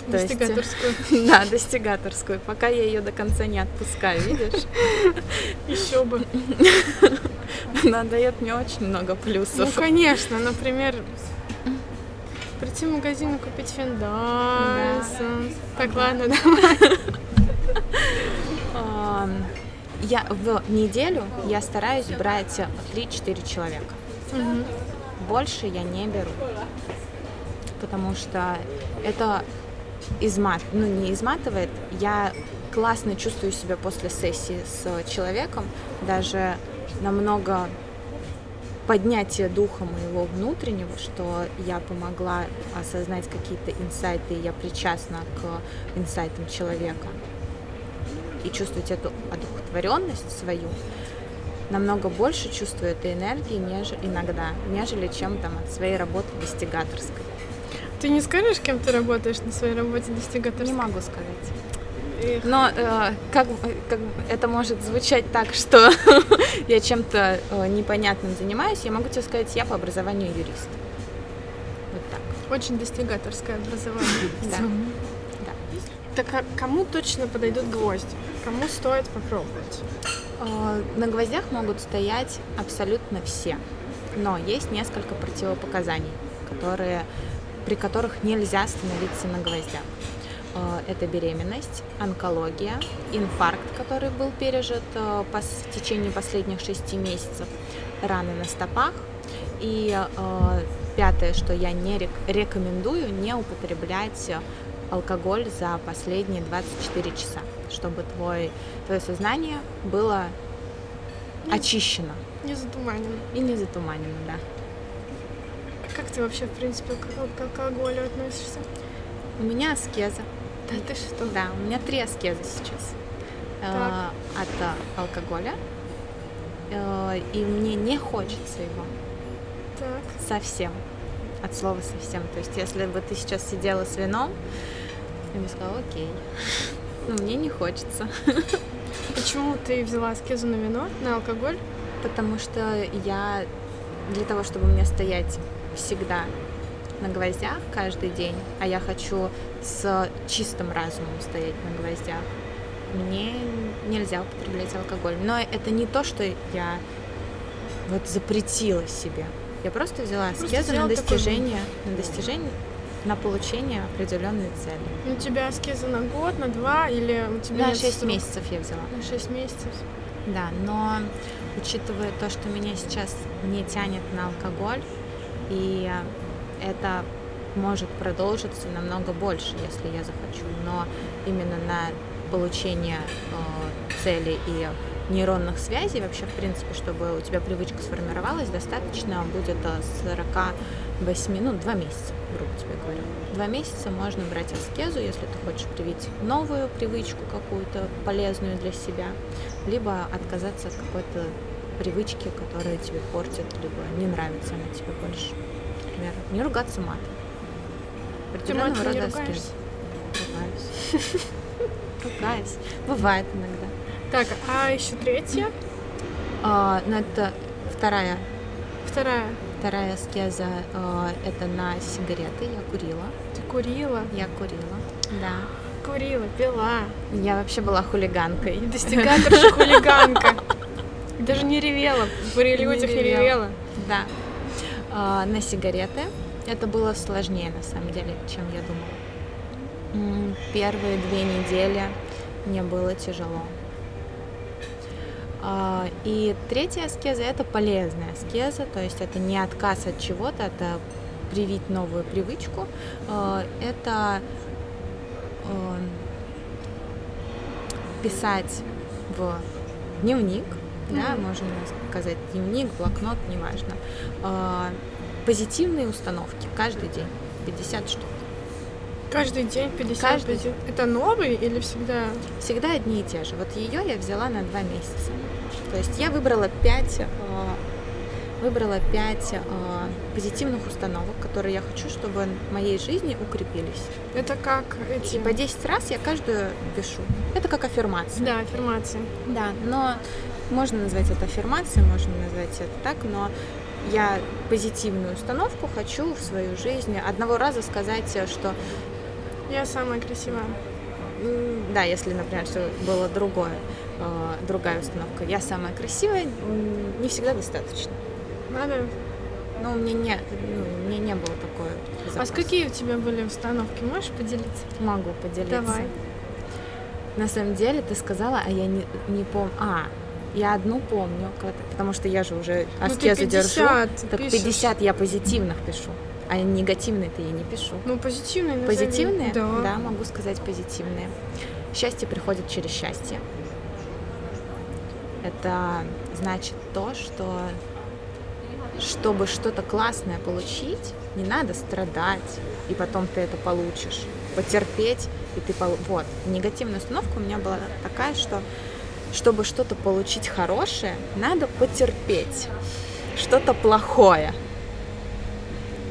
S1: Достигаторскую.
S2: Есть, да, достигаторскую. Пока я ее до конца не отпускаю, видишь?
S1: Еще бы.
S2: Она дает мне очень много плюсов. Ну,
S1: конечно, например, прийти в магазин и купить фен да. Так, ладно, давай.
S2: Я в неделю я стараюсь брать 3-4 человека. Больше я не беру. Потому что это измат, ну не изматывает. Я классно чувствую себя после сессии с человеком, даже намного поднятие духа моего внутреннего, что я помогла осознать какие-то инсайты, и я причастна к инсайтам человека и чувствовать эту одухотворенность свою, намного больше чувствую этой энергии нежели, иногда, нежели чем там от своей работы достигаторской.
S1: Ты не скажешь, кем ты работаешь на своей работе достигаторской?
S2: Не могу сказать. Но э, как, как это может звучать так, что я чем-то э, непонятным занимаюсь, я могу тебе сказать, я по образованию юрист. Вот так.
S1: Очень достигаторское образование. Да. Так а кому точно подойдут гвозди? Кому стоит попробовать?
S2: Э, на гвоздях могут стоять абсолютно все, но есть несколько противопоказаний, которые, при которых нельзя становиться на гвоздях. Э, это беременность, онкология, инфаркт, который был пережит э, в течение последних шести месяцев, раны на стопах. И э, пятое, что я не рекомендую, не употреблять алкоголь за последние 24 часа, чтобы твой, твое сознание было очищено.
S1: Не затуманено.
S2: И не затуманено, да.
S1: Как ты вообще, в принципе, к алкоголю относишься?
S2: У меня аскеза.
S1: Да ты что?
S2: Да, у меня три аскезы сейчас. Э, от э, алкоголя. Э, и мне не хочется его.
S1: Так.
S2: Совсем. От слова совсем. То есть, если бы ты сейчас сидела с вином, я бы сказала, окей. Но мне не хочется.
S1: Почему ты взяла аскезу на вино, на алкоголь?
S2: Потому что я для того, чтобы мне стоять всегда на гвоздях каждый день, а я хочу с чистым разумом стоять на гвоздях, мне нельзя употреблять алкоголь. Но это не то, что я вот запретила себе. Я просто взяла аскезу на достижение, такой... на достижение, на получение определенной цели.
S1: У тебя аскеза на год, на два или у тебя...
S2: На шесть месяцев я взяла.
S1: На шесть месяцев.
S2: Да, но учитывая то, что меня сейчас не тянет на алкоголь, и это может продолжиться намного больше, если я захочу. Но именно на получение э, цели и нейронных связей, вообще, в принципе, чтобы у тебя привычка сформировалась, достаточно будет 48, ну, 2 месяца, грубо тебе говоря. Два месяца можно брать аскезу, если ты хочешь привить новую привычку какую-то полезную для себя, либо отказаться от какой-то привычки, которые тебе портят, либо не нравится она тебе больше. Например, не ругаться матом.
S1: Ты матом не ругаешься?
S2: Ругаюсь. Ругаюсь. Бывает иногда.
S1: Так, а еще третья?
S2: А, ну, это вторая.
S1: Вторая.
S2: Вторая аскеза а, это на сигареты. Я курила.
S1: Ты курила?
S2: Я курила, да.
S1: Курила, пила.
S2: Я вообще была хулиганкой.
S1: Достигаторша хулиганка. Даже не ревела. При людях не ревела.
S2: Да. А, на сигареты. Это было сложнее, на самом деле, чем я думала. Первые две недели мне было тяжело. А, и третья аскеза — это полезная аскеза, то есть это не отказ от чего-то, это привить новую привычку. А, это писать в дневник, mm-hmm. да, можно сказать дневник, блокнот, неважно. Позитивные установки каждый день, 50 штук.
S1: Каждый день 50
S2: Каждый
S1: день. Это новый или всегда?
S2: Всегда одни и те же. Вот ее я взяла на два месяца. То есть я выбрала пять, э, выбрала пять э, позитивных установок, которые я хочу, чтобы в моей жизни укрепились.
S1: Это как эти...
S2: И по 10 раз я каждую пишу. Это как аффирмация.
S1: Да, аффирмация.
S2: Да, но можно назвать это аффирмацией, можно назвать это так, но я позитивную установку хочу в свою жизнь одного раза сказать, что
S1: я самая красивая.
S2: Да, если, например, все было другое, э, другая установка. Я самая красивая, не всегда достаточно.
S1: Надо.
S2: Ну, мне не, ну, мне не было такое.
S1: А с какие у тебя были установки? Можешь поделиться?
S2: Могу поделиться.
S1: Давай.
S2: На самом деле ты сказала, а я не, не помню. А, я одну помню, потому что я же уже аскезу ну, ты 50 держу. Так 50 я позитивных пишу. А негативные-то я не пишу.
S1: Ну, позитивные
S2: назови. Позитивные?
S1: Да.
S2: Да, могу сказать позитивные. Счастье приходит через счастье. Это значит то, что чтобы что-то классное получить, не надо страдать, и потом ты это получишь. Потерпеть, и ты пол... Вот. Негативная установка у меня была такая, что чтобы что-то получить хорошее, надо потерпеть что-то плохое.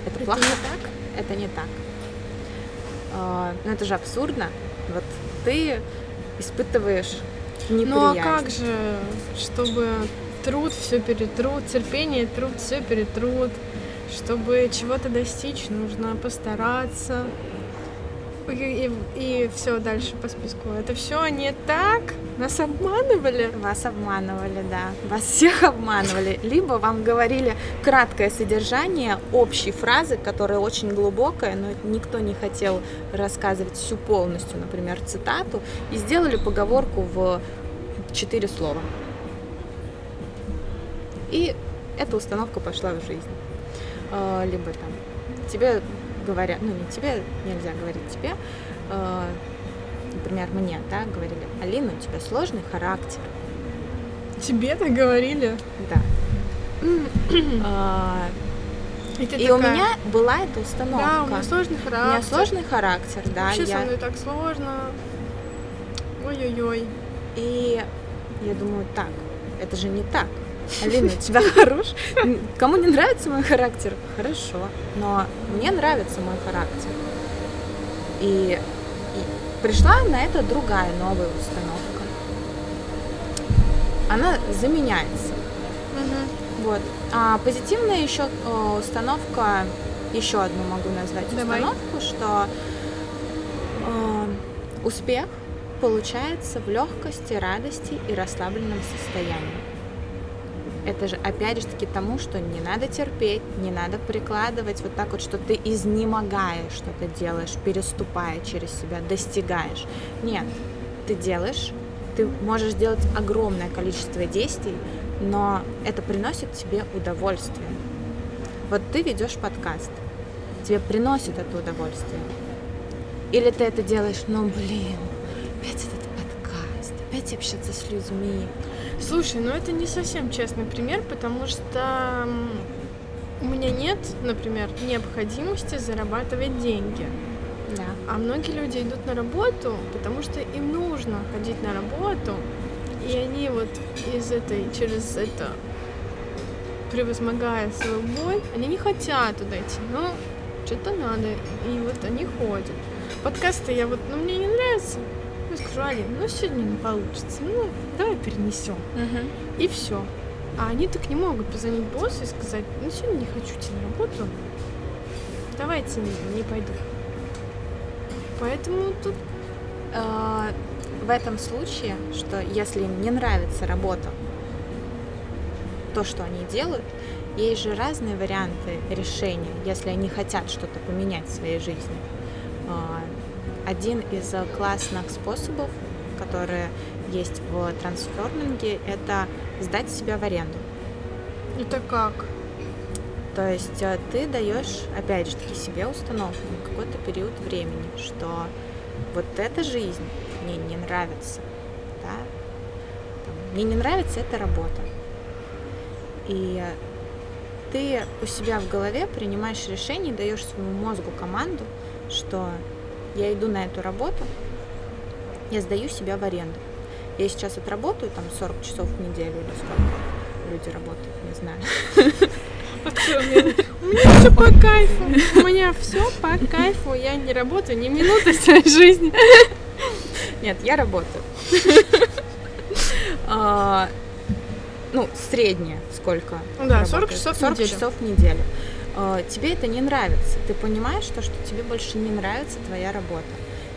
S2: Это, плохо?
S1: не так?
S2: Это не так. А, ну это же абсурдно. Вот ты испытываешь неприязнь.
S1: Ну а как же, чтобы труд все перетрут, терпение, труд все перетрут, чтобы чего-то достичь, нужно постараться, и, и, все дальше по списку. Это все не так? Нас обманывали?
S2: Вас обманывали, да. Вас всех обманывали. Либо вам говорили краткое содержание общей фразы, которая очень глубокая, но никто не хотел рассказывать всю полностью, например, цитату, и сделали поговорку в четыре слова. И эта установка пошла в жизнь. А, либо там тебе говорят, ну не тебе, нельзя говорить тебе, э, например, мне, да, говорили, Алина, у тебя сложный характер.
S1: Тебе так говорили?
S2: Да. а, и, и такая... у меня была эта установка.
S1: Да, у меня сложный характер.
S2: У меня сложный характер, да.
S1: Вообще
S2: я...
S1: со мной так сложно. Ой-ой-ой.
S2: И я думаю, так, это же не так. Алина, у тебя хорош? Кому не нравится мой характер? Хорошо. Но мне нравится мой характер. И, и пришла на это другая новая установка. Она заменяется. Угу. Вот. А позитивная еще э, установка, еще одну могу назвать Давай. установку, что э, успех получается в легкости, радости и расслабленном состоянии это же опять же таки тому, что не надо терпеть, не надо прикладывать вот так вот, что ты изнемогаешь, что ты делаешь, переступая через себя, достигаешь. Нет, ты делаешь, ты можешь делать огромное количество действий, но это приносит тебе удовольствие. Вот ты ведешь подкаст, тебе приносит это удовольствие? Или ты это делаешь, ну блин, опять этот подкаст, опять общаться с людьми.
S1: Слушай, ну это не совсем честный пример, потому что у меня нет, например, необходимости зарабатывать деньги.
S2: Да.
S1: А многие люди идут на работу, потому что им нужно ходить на работу, и они вот из этой, через это, превозмогая свою боль, они не хотят туда идти, но что-то надо, и вот они ходят. Подкасты я вот, ну мне не нравится, Алин, ну сегодня не получится, ну давай перенесем.
S2: Угу.
S1: И все. А они так не могут позвонить боссу и сказать, ну сегодня не хочу идти на работу, давайте не, не пойду. Поэтому тут
S2: э, в этом случае, что если им не нравится работа, то, что они делают, есть же разные варианты решения, если они хотят что-то поменять в своей жизни. Э, один из классных способов, которые есть в трансформинге, это сдать себя в аренду.
S1: Это как?
S2: То есть э, ты даешь, опять же таки, себе установку на какой-то период времени, что вот эта жизнь мне не нравится, да? мне не нравится эта работа. И ты у себя в голове принимаешь решение, даешь своему мозгу команду, что я иду на эту работу, я сдаю себя в аренду. Я сейчас отработаю там 40 часов в неделю или сколько люди работают, не знаю.
S1: У меня все по кайфу. У меня все по кайфу. Я не работаю ни минуты в своей жизни.
S2: Нет, я работаю. А, ну, среднее сколько?
S1: Да, 40 часов
S2: 40 часов в неделю. А, тебе это не нравится. Ты понимаешь, что, что тебе больше не нравится твоя работа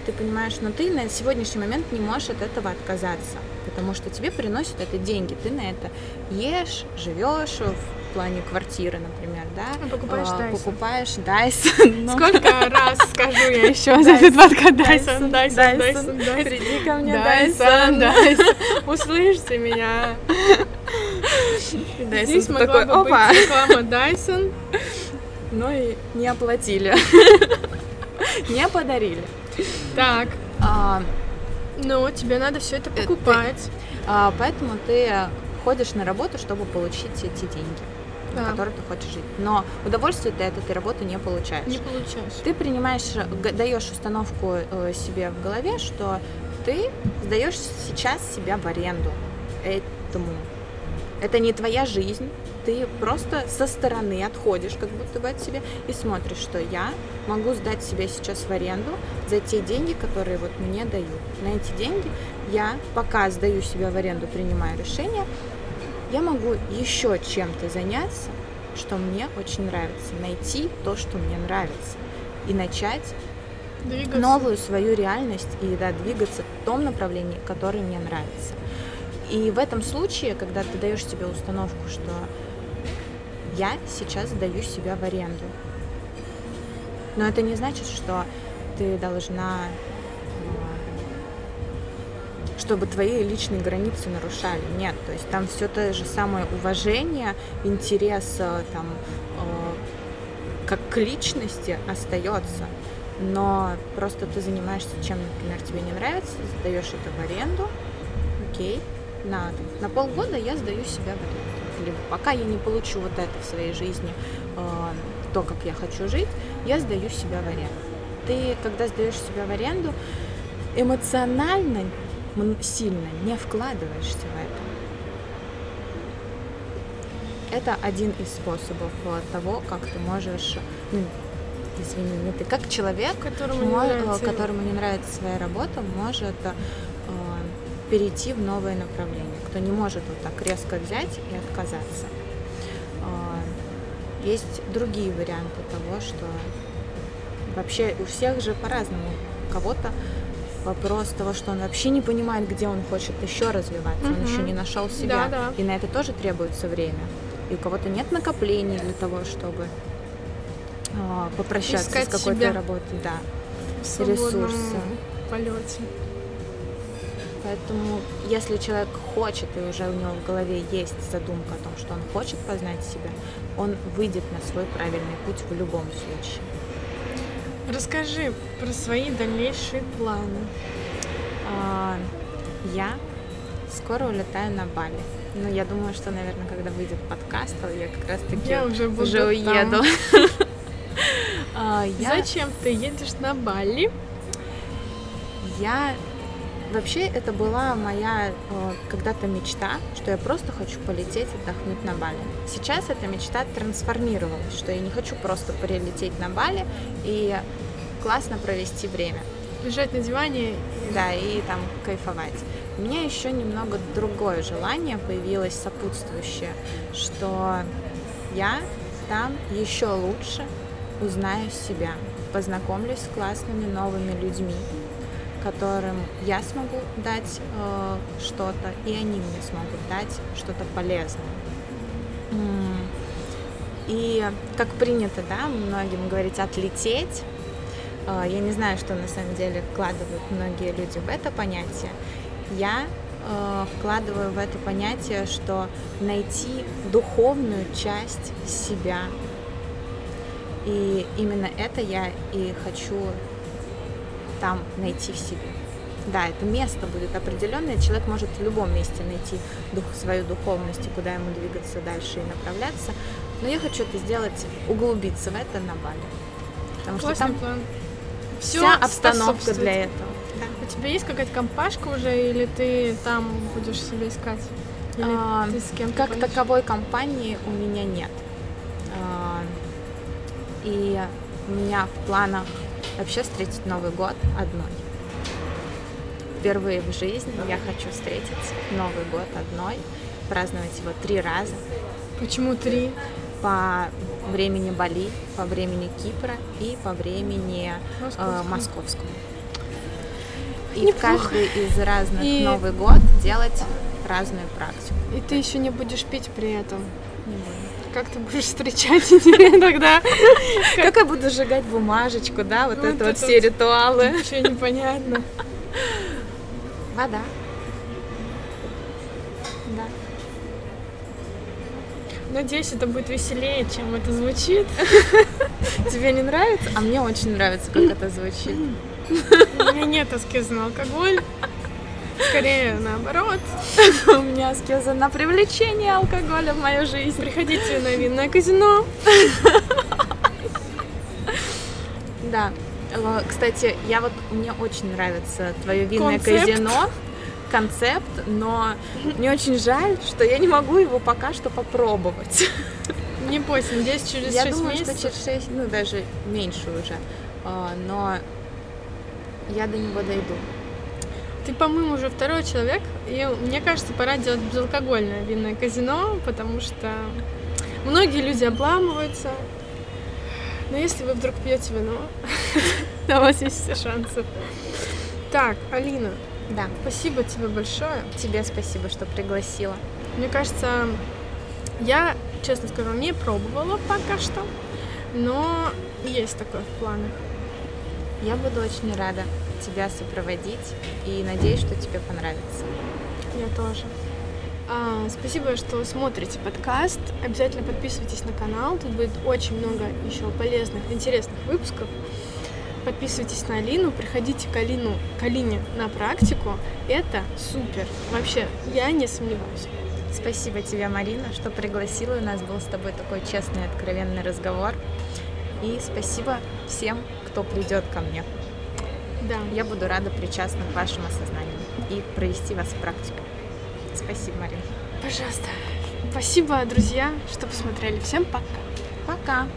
S2: ты понимаешь, но ты на сегодняшний момент не можешь от этого отказаться, потому что тебе приносят это деньги, ты на это ешь, живешь в плане квартиры, например, да?
S1: Ну, покупаешь а, Dyson.
S2: Покупаешь Dyson.
S1: Но... Сколько раз скажу я еще за этот подкаст Dyson, Dyson, Dyson, Dyson.
S2: Приди ко мне,
S1: Dyson, Dyson. Услышьте меня.
S2: Dyson
S1: Здесь могла бы
S2: опа.
S1: быть реклама Dyson.
S2: Но и не оплатили. Не подарили.
S1: Так.
S2: А,
S1: Ну, тебе надо все это покупать.
S2: а, поэтому ты ходишь на работу, чтобы получить эти деньги, на
S1: Да.
S2: которые ты хочешь жить. Но удовольствие ты от этой работы не получаешь.
S1: Не получаешь.
S2: Ты принимаешь, даешь установку э, себе в голове, что ты сдаешь сейчас себя в аренду этому. Это не твоя жизнь, ты просто со стороны отходишь, как будто бы от себя, и смотришь, что я могу сдать себя сейчас в аренду за те деньги, которые вот мне дают. На эти деньги я, пока сдаю себя в аренду, принимаю решение, я могу еще чем-то заняться, что мне очень нравится, найти то, что мне нравится, и начать
S1: Двигаться.
S2: новую свою реальность и да, двигаться в том направлении, которое мне нравится. И в этом случае, когда ты даешь себе установку, что я сейчас даю себя в аренду, но это не значит, что ты должна, э, чтобы твои личные границы нарушали. Нет, то есть там все то же самое уважение, интерес э, там, э, как к личности остается. Но просто ты занимаешься чем, например, тебе не нравится, сдаешь это в аренду, окей, на, на полгода я сдаю себя в аренду. Либо пока я не получу вот это в своей жизни, э, то, как я хочу жить, я сдаю себя в аренду. Ты, когда сдаешь себя в аренду, эмоционально сильно не вкладываешься в это. Это один из способов э, того, как ты можешь, ну, извини, не ты, как человек,
S1: Которому не
S2: мо- э,
S1: нравится его.
S2: которому не нравится своя работа, может э, перейти в новое направление, кто не может вот так резко взять и отказаться. А, Есть другие варианты того, что вообще у всех же по-разному. У кого-то вопрос того, что он вообще не понимает, где он хочет еще развиваться, он
S1: Мгм.
S2: еще не нашел себя,
S1: Да, да.
S2: и на это тоже требуется время. И у кого-то нет накоплений для того, чтобы а, попрощаться
S1: Искать
S2: с какой-то работой, да.
S1: в
S2: ресурсы.
S1: полете.
S2: Поэтому, если человек хочет, и уже у него в голове есть задумка о том, что он хочет познать себя, он выйдет на свой правильный путь в любом случае.
S1: Расскажи про свои дальнейшие планы.
S2: А, я скоро улетаю на Бали. Ну, я думаю, что, наверное, когда выйдет подкаст, то я как раз-таки
S1: Я уже буду
S2: уже уеду. А,
S1: Зачем ты едешь на Бали?
S2: Я вообще это была моя э, когда-то мечта, что я просто хочу полететь отдохнуть на Бали. Сейчас эта мечта трансформировалась, что я не хочу просто прилететь на Бали и классно провести время,
S1: Лежать на диване?
S2: да, и там кайфовать. У меня еще немного другое желание появилось сопутствующее, что я там еще лучше узнаю себя, познакомлюсь с классными новыми людьми, которым я смогу дать э, что-то, и они мне смогут дать что-то полезное. И как принято, да, многим говорить отлететь. Э, Я не знаю, что на самом деле вкладывают многие люди в это понятие. Я э, вкладываю в это понятие, что найти духовную часть себя. И именно это я и хочу там найти в себе. Да, это место будет определенное. Человек может в любом месте найти дух, свою духовность и куда ему двигаться дальше и направляться. Но я хочу это сделать, углубиться в это на Бали. Потому что
S1: Классный
S2: там
S1: план. Всё
S2: вся обстановка для этого.
S1: У тебя есть какая-то компашка уже, или ты там будешь себя искать? Или
S2: А,
S1: ты с кем-то
S2: Как
S1: поедешь?
S2: таковой компании у меня нет. А, И у меня в планах вообще встретить Новый год одной. Впервые в жизни я хочу встретить Новый год одной, праздновать его три раза
S1: Почему три?
S2: по времени Бали, по времени Кипра и по времени э,
S1: Московского.
S2: московскому. И в каждый из разных
S1: И-
S2: Новый год делать разную практику.
S1: И ты еще не будешь пить при этом. Как ты будешь встречать тогда?
S2: Как я буду сжигать бумажечку, да, вот
S1: Вот
S2: это вот все ритуалы.
S1: Вообще непонятно.
S2: Вода. Да.
S1: Надеюсь, это будет веселее, чем это звучит.
S2: Тебе не нравится? А мне очень нравится, как это звучит.
S1: У меня нет аскезы на алкоголь. Скорее наоборот.
S2: У меня аскеза на привлечение алкоголя в мою жизнь.
S1: Приходите на винное казино.
S2: Да. Кстати, я вот мне очень нравится твое винное
S1: Концепт.
S2: казино. Концепт, но мне очень жаль, что я не могу его пока что попробовать.
S1: Не бойся, надеюсь, через
S2: Я
S1: 6
S2: думаю,
S1: месяцев.
S2: что через 6, ну даже меньше уже. А, Но я до него дойду.
S1: Ты, по-моему, уже второй человек, и мне кажется, пора делать безалкогольное винное казино, потому что многие люди обламываются. Но если вы вдруг пьете вино, у вас есть все шансы. Так, Алина,
S2: Да.
S1: спасибо тебе большое.
S2: Тебе спасибо, что пригласила.
S1: Мне кажется, я, честно скажу, не пробовала пока что, но есть такое в планах.
S2: Я буду очень рада тебя сопроводить и надеюсь, что тебе понравится.
S1: Я тоже. А, спасибо, что смотрите подкаст. Обязательно подписывайтесь на канал. Тут будет очень много еще полезных, интересных выпусков. Подписывайтесь на Алину, приходите к, Алину, к Алине на практику. Это супер. Вообще, я не сомневаюсь.
S2: Спасибо тебе, Марина, что пригласила. У нас был с тобой такой честный, откровенный разговор. И спасибо всем, кто придет ко мне.
S1: Да.
S2: Я буду рада причастна к вашему осознанию и провести вас в практику. Спасибо, Марина.
S1: Пожалуйста. Спасибо, друзья, что посмотрели. Всем пока.
S2: Пока!